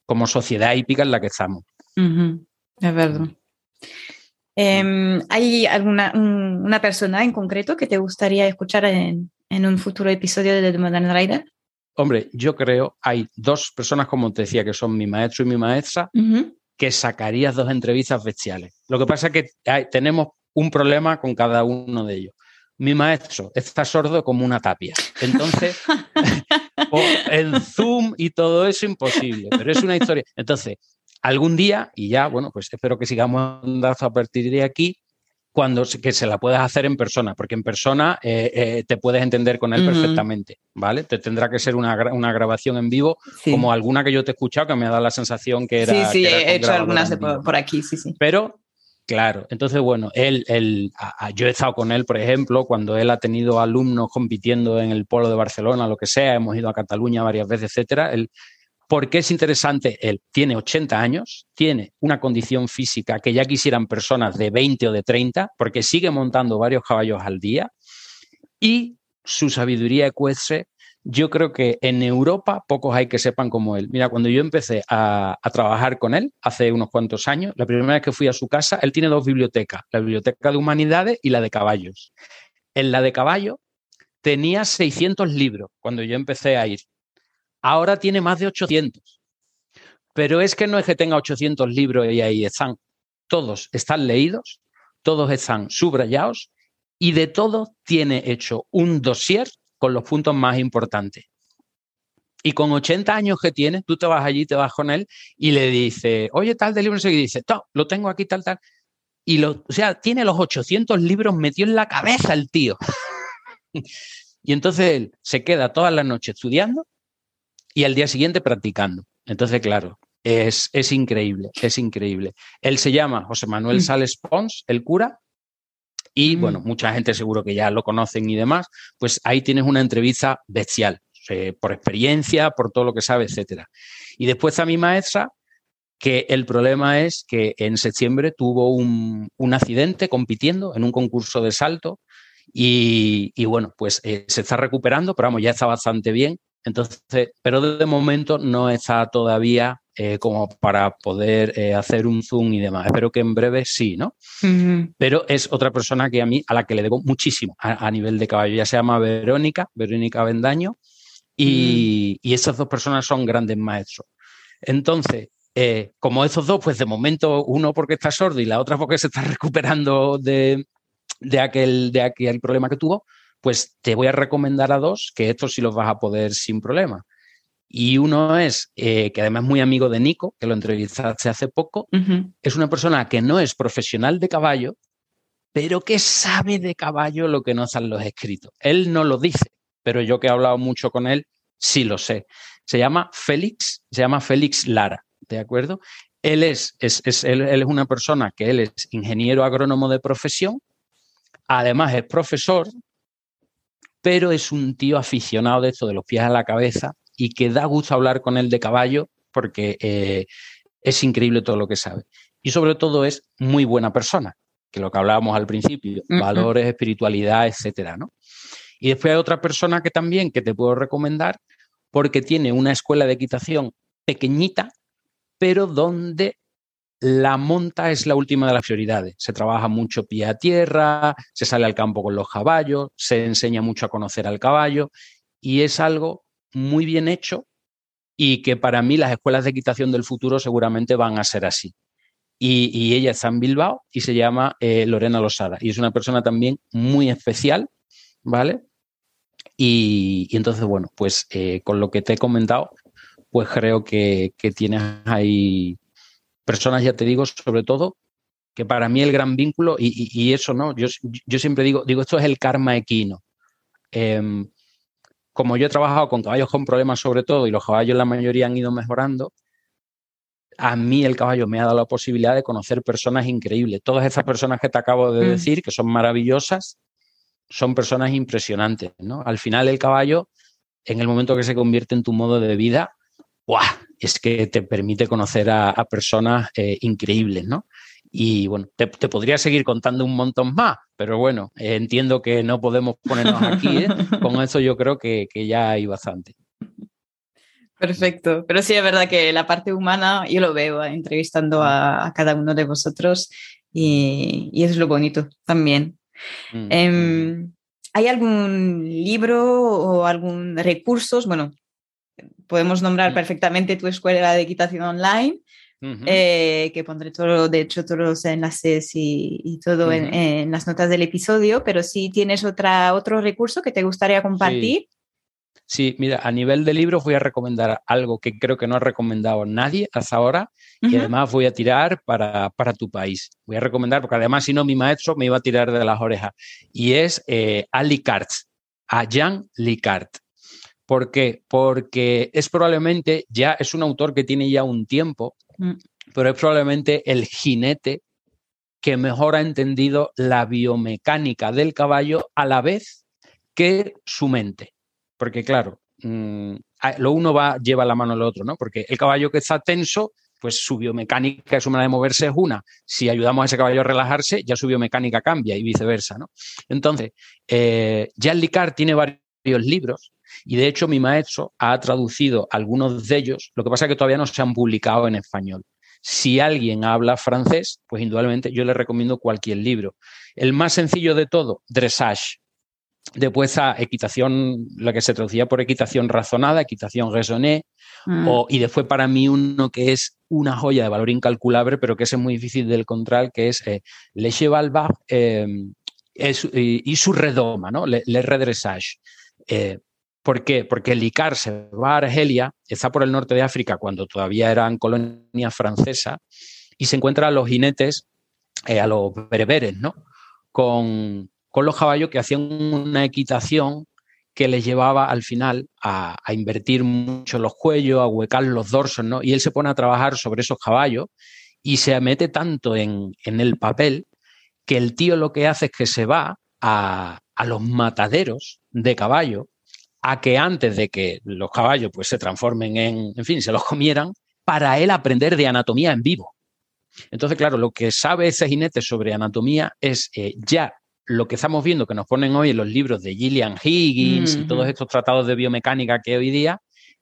S2: como sociedad hípica en la que estamos.
S1: Es verdad. Em, ¿Hay alguna una persona en concreto que te gustaría escuchar en, en un futuro episodio de The Modern Rider?
S2: Hombre, yo creo hay dos personas, como te decía, que son mi maestro y mi maestra, que sacarías dos entrevistas bestiales. Lo que pasa es que tenemos un problema con cada uno de ellos. Mi maestro está sordo como una tapia. Entonces, *laughs* en Zoom y todo eso imposible, pero es una historia. Entonces, algún día, y ya, bueno, pues espero que sigamos andando a partir de aquí, cuando que se la puedas hacer en persona, porque en persona eh, eh, te puedes entender con él perfectamente, ¿vale? Te tendrá que ser una, grabación en vivo, como alguna que yo te he escuchado que me ha dado la sensación que era.
S1: Sí, sí, he hecho algunas por, aquí, sí, sí.
S2: Pero, claro, entonces, bueno, él, él, yo he estado con él, por ejemplo, cuando él ha tenido alumnos compitiendo en el Polo de Barcelona, lo que sea, hemos ido a Cataluña varias veces, etcétera. Él, ¿Por qué es interesante? Él tiene 80 años, tiene una condición física que ya quisieran personas de 20 o de 30, porque sigue montando varios caballos al día, y su sabiduría ecuestre, yo creo que en Europa pocos hay que sepan como él. Mira, cuando yo empecé a, trabajar con él hace unos cuantos años, la primera vez que fui a su casa, él tiene dos bibliotecas, la biblioteca de humanidades y la de caballos. En la de caballo tenía 600 libros cuando yo empecé a ir ahora tiene más de 800. Pero es que no es que tenga 800 libros y ahí están. Todos están leídos, todos están subrayados y de todo tiene hecho un dossier con los puntos más importantes. Y con 80 años que tiene, tú te vas allí, te vas con él y le dices, oye, tal de libro, y dice, lo tengo aquí, tal, tal. Y lo, o sea, tiene los 800 libros metidos en la cabeza el tío. *laughs* y entonces él se queda todas las noches estudiando y al día siguiente practicando. Entonces, claro, es, es increíble, es increíble. Él se llama José Manuel mm. Sales Pons, el cura, y mm. bueno, mucha gente seguro que ya lo conocen y demás, pues ahí tienes una entrevista bestial, eh, por experiencia, por todo lo que sabe, etcétera. Y después a mi maestra, que el problema es que en septiembre tuvo un, accidente compitiendo en un concurso de salto y, bueno, pues eh, se está recuperando, pero vamos, ya está bastante bien. Entonces, pero de momento no está todavía eh, como para poder eh, hacer un zoom y demás. Espero que en breve sí, ¿no? Pero es otra persona que a mí, a la que le debo muchísimo a, nivel de caballo. Ya se llama Verónica, Verónica Bendaño, y, mm. y estas dos personas son grandes maestros. Entonces, eh, como esos dos, pues de momento uno porque está sordo y la otra porque se está *laughs* recuperando de, de, aquel, de aquel problema que tuvo, pues te voy a recomendar a dos que estos sí los vas a poder sin problema. Y uno es, eh, que además es muy amigo de Nico, que lo entrevistaste hace poco, es una persona que no es profesional de caballo, pero que sabe de caballo lo que no están los escritos. Él no lo dice, pero yo que he hablado mucho con él, sí lo sé. Se llama Félix, se llama Félix Lara, ¿de acuerdo? Él es, es, él es una persona que él es ingeniero agrónomo de profesión, además es profesor, pero es un tío aficionado de esto de los pies a la cabeza y que da gusto hablar con él de caballo porque eh, es increíble todo lo que sabe. Y sobre todo es muy buena persona, que lo que hablábamos al principio, valores, espiritualidad, etcétera, ¿no? Y después hay otra persona que también que te puedo recomendar porque tiene una escuela de equitación pequeñita, pero donde la monta es la última de las prioridades. Se trabaja mucho pie a tierra, se sale al campo con los caballos, se enseña mucho a conocer al caballo y es algo muy bien hecho y que para mí las escuelas de equitación del futuro seguramente van a ser así. Y, ella está en Bilbao y se llama eh, Lorena Losada y es una persona también muy especial, ¿vale? Y, entonces, bueno, pues eh, con lo que te he comentado, pues creo que, que tienes ahí personas, ya te digo, sobre todo, que para mí el gran vínculo, y, eso, ¿no? Yo, yo, siempre digo, digo, esto es el karma equino. Em, como yo he trabajado con caballos con problemas sobre todo, y los caballos la mayoría han ido mejorando, a mí el caballo me ha dado la posibilidad de conocer personas increíbles. Todas esas personas que te acabo de mm. decir, que son maravillosas, son personas impresionantes, ¿no? Al final el caballo, en el momento que se convierte en tu modo de vida, ¡guau! Es que te permite conocer a, personas eh, increíbles, ¿no? Y bueno, te, podría seguir contando un montón más, pero bueno, eh, entiendo que no podemos ponernos aquí. ¿eh? *laughs* Con eso yo creo que, ya hay bastante.
S1: Perfecto, pero sí es verdad que la parte humana yo lo veo entrevistando a, cada uno de vosotros y, y es lo bonito también. Mm, em, mm. ¿Hay algún libro o algún recursos? Bueno, podemos nombrar perfectamente tu escuela de equitación online, eh, que pondré todo, de hecho, todos los enlaces y, todo en, las notas del episodio, pero si tienes otra, otro recurso que te gustaría compartir.
S2: Sí. mira, a nivel de libros voy a recomendar algo que creo que no ha recomendado nadie hasta ahora y además voy a tirar para, tu país. Voy a recomendar, porque además si no mi maestro me iba a tirar de las orejas, y es eh, Ali a Jean Licart. ¿Por qué? Porque es probablemente, ya es un autor que tiene ya un tiempo, mm. pero es probablemente el jinete que mejor ha entendido la biomecánica del caballo a la vez que su mente. Porque claro, mm, lo uno va, lleva la mano al otro, ¿no? Porque el caballo que está tenso, pues su biomecánica y su manera de moverse es una. Si ayudamos a ese caballo a relajarse, ya su biomecánica cambia y viceversa, ¿no? Entonces, eh, Jean Licard tiene varios libros y de hecho mi maestro ha traducido algunos de ellos, lo que pasa es que todavía no se han publicado en español. Si alguien habla francés, pues indudablemente yo le recomiendo cualquier libro. El más sencillo de todo, Dressage. Después a equitación, la que se traducía por equitación razonada, equitación raisonnée, mm. y después para mí uno que es una joya de valor incalculable, pero que es muy difícil de encontrar, que es eh, Le Cheval eh, y, su redoma, ¿no? Le, Redressage. Eh, ¿Por qué? Porque el Icar se va a Argelia, está por el norte de África cuando todavía eran colonia francesa, y se encuentra a los jinetes eh, a los bereberes, ¿no? Con, los caballos que hacían una equitación que les llevaba al final a, invertir mucho los cuellos, a huecar los dorsos, ¿no? Y él se pone a trabajar sobre esos caballos y se mete tanto en, el papel que el tío lo que hace es que se va a, a los mataderos de caballos a que antes de que los caballos pues se transformen en, en fin, se los comieran, para él aprender de anatomía en vivo. Entonces, claro, lo que sabe ese jinete sobre anatomía es eh, ya lo que estamos viendo que nos ponen hoy en los libros de Gillian Higgins y todos estos tratados de biomecánica que hoy día,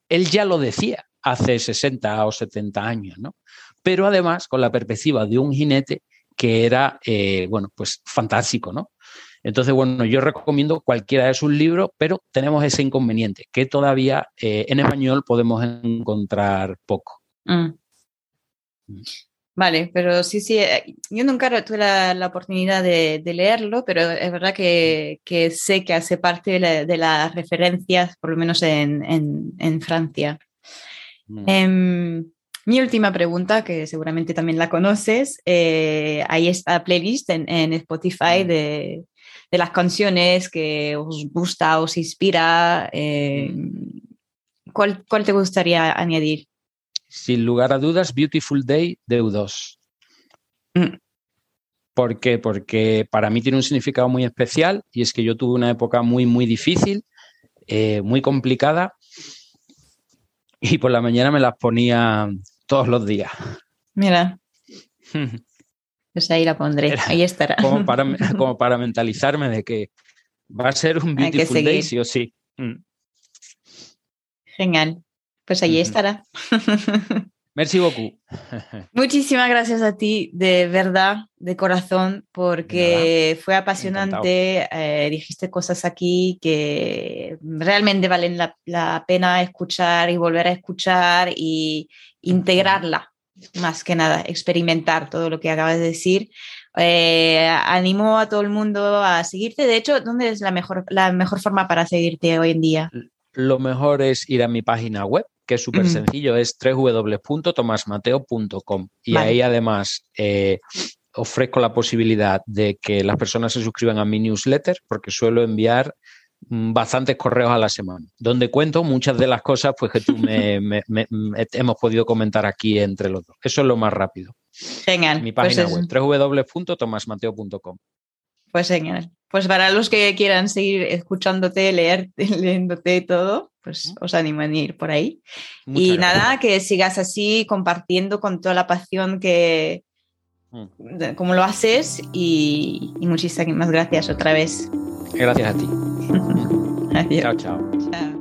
S2: él ya lo decía hace 60 o 70 años, ¿no? Pero además con la perspectiva de un jinete que era, eh, bueno, pues fantástico, ¿no? Entonces, bueno, yo recomiendo cualquiera de sus libros, pero tenemos ese inconveniente, que todavía eh, en español podemos encontrar poco. Mm.
S1: Mm. Vale, pero sí, sí, eh, yo nunca tuve la, oportunidad de, leerlo, pero es verdad que, sé que hace parte de, las referencias, por lo menos en, Francia. Mm. Em, mi última pregunta, que seguramente también la conoces, eh, ahí está playlist en, Spotify de, las canciones que os gusta, os inspira. Em, ¿cuál, ¿Cuál te gustaría añadir?
S2: sin lugar a dudas, Beautiful Day de U2. Mm. ¿Por qué? Porque para mí tiene un significado muy especial y es que yo tuve una época muy, muy difícil, eh, muy complicada y por la mañana me las ponía todos los días.
S1: Mira. *laughs* Pues ahí la pondré, ahí estará.
S2: Como para, *laughs* como para mentalizarme de que va a ser un Beautiful Day sí o sí. Mm.
S1: Genial. Pues allí estará. *laughs*
S2: Merci beaucoup.
S1: Muchísimas gracias a ti, de verdad, de corazón, porque fue apasionante. Eh, dijiste cosas aquí que realmente valen la, pena escuchar y volver a escuchar y integrarla, más que nada, experimentar todo lo que acabas de decir. Eh, animo a todo el mundo a seguirte. De hecho, ¿dónde es la mejor, la mejor forma para seguirte hoy en día?
S2: Lo mejor es ir a mi página web, que es súper sencillo, es www.tomasmateo.com. Y ahí además eh, ofrezco la posibilidad de que las personas se suscriban a mi newsletter, porque suelo enviar bastantes correos a la semana, donde cuento muchas de las cosas pues, que tú me, *laughs* hemos podido comentar aquí entre los dos. Eso es lo más rápido.
S1: Genial.
S2: Mi página pues web, www.tomasmateo.com.
S1: Pues genial. Pues para los que quieran seguir escuchándote, leer, *laughs* leyéndote todo, pues os animo a ir por ahí. y nada, que sigas así compartiendo con toda la pasión que, mm. como lo haces y, y muchísimas gracias otra vez.
S2: Gracias a ti. *laughs* Adiós. chao. chao.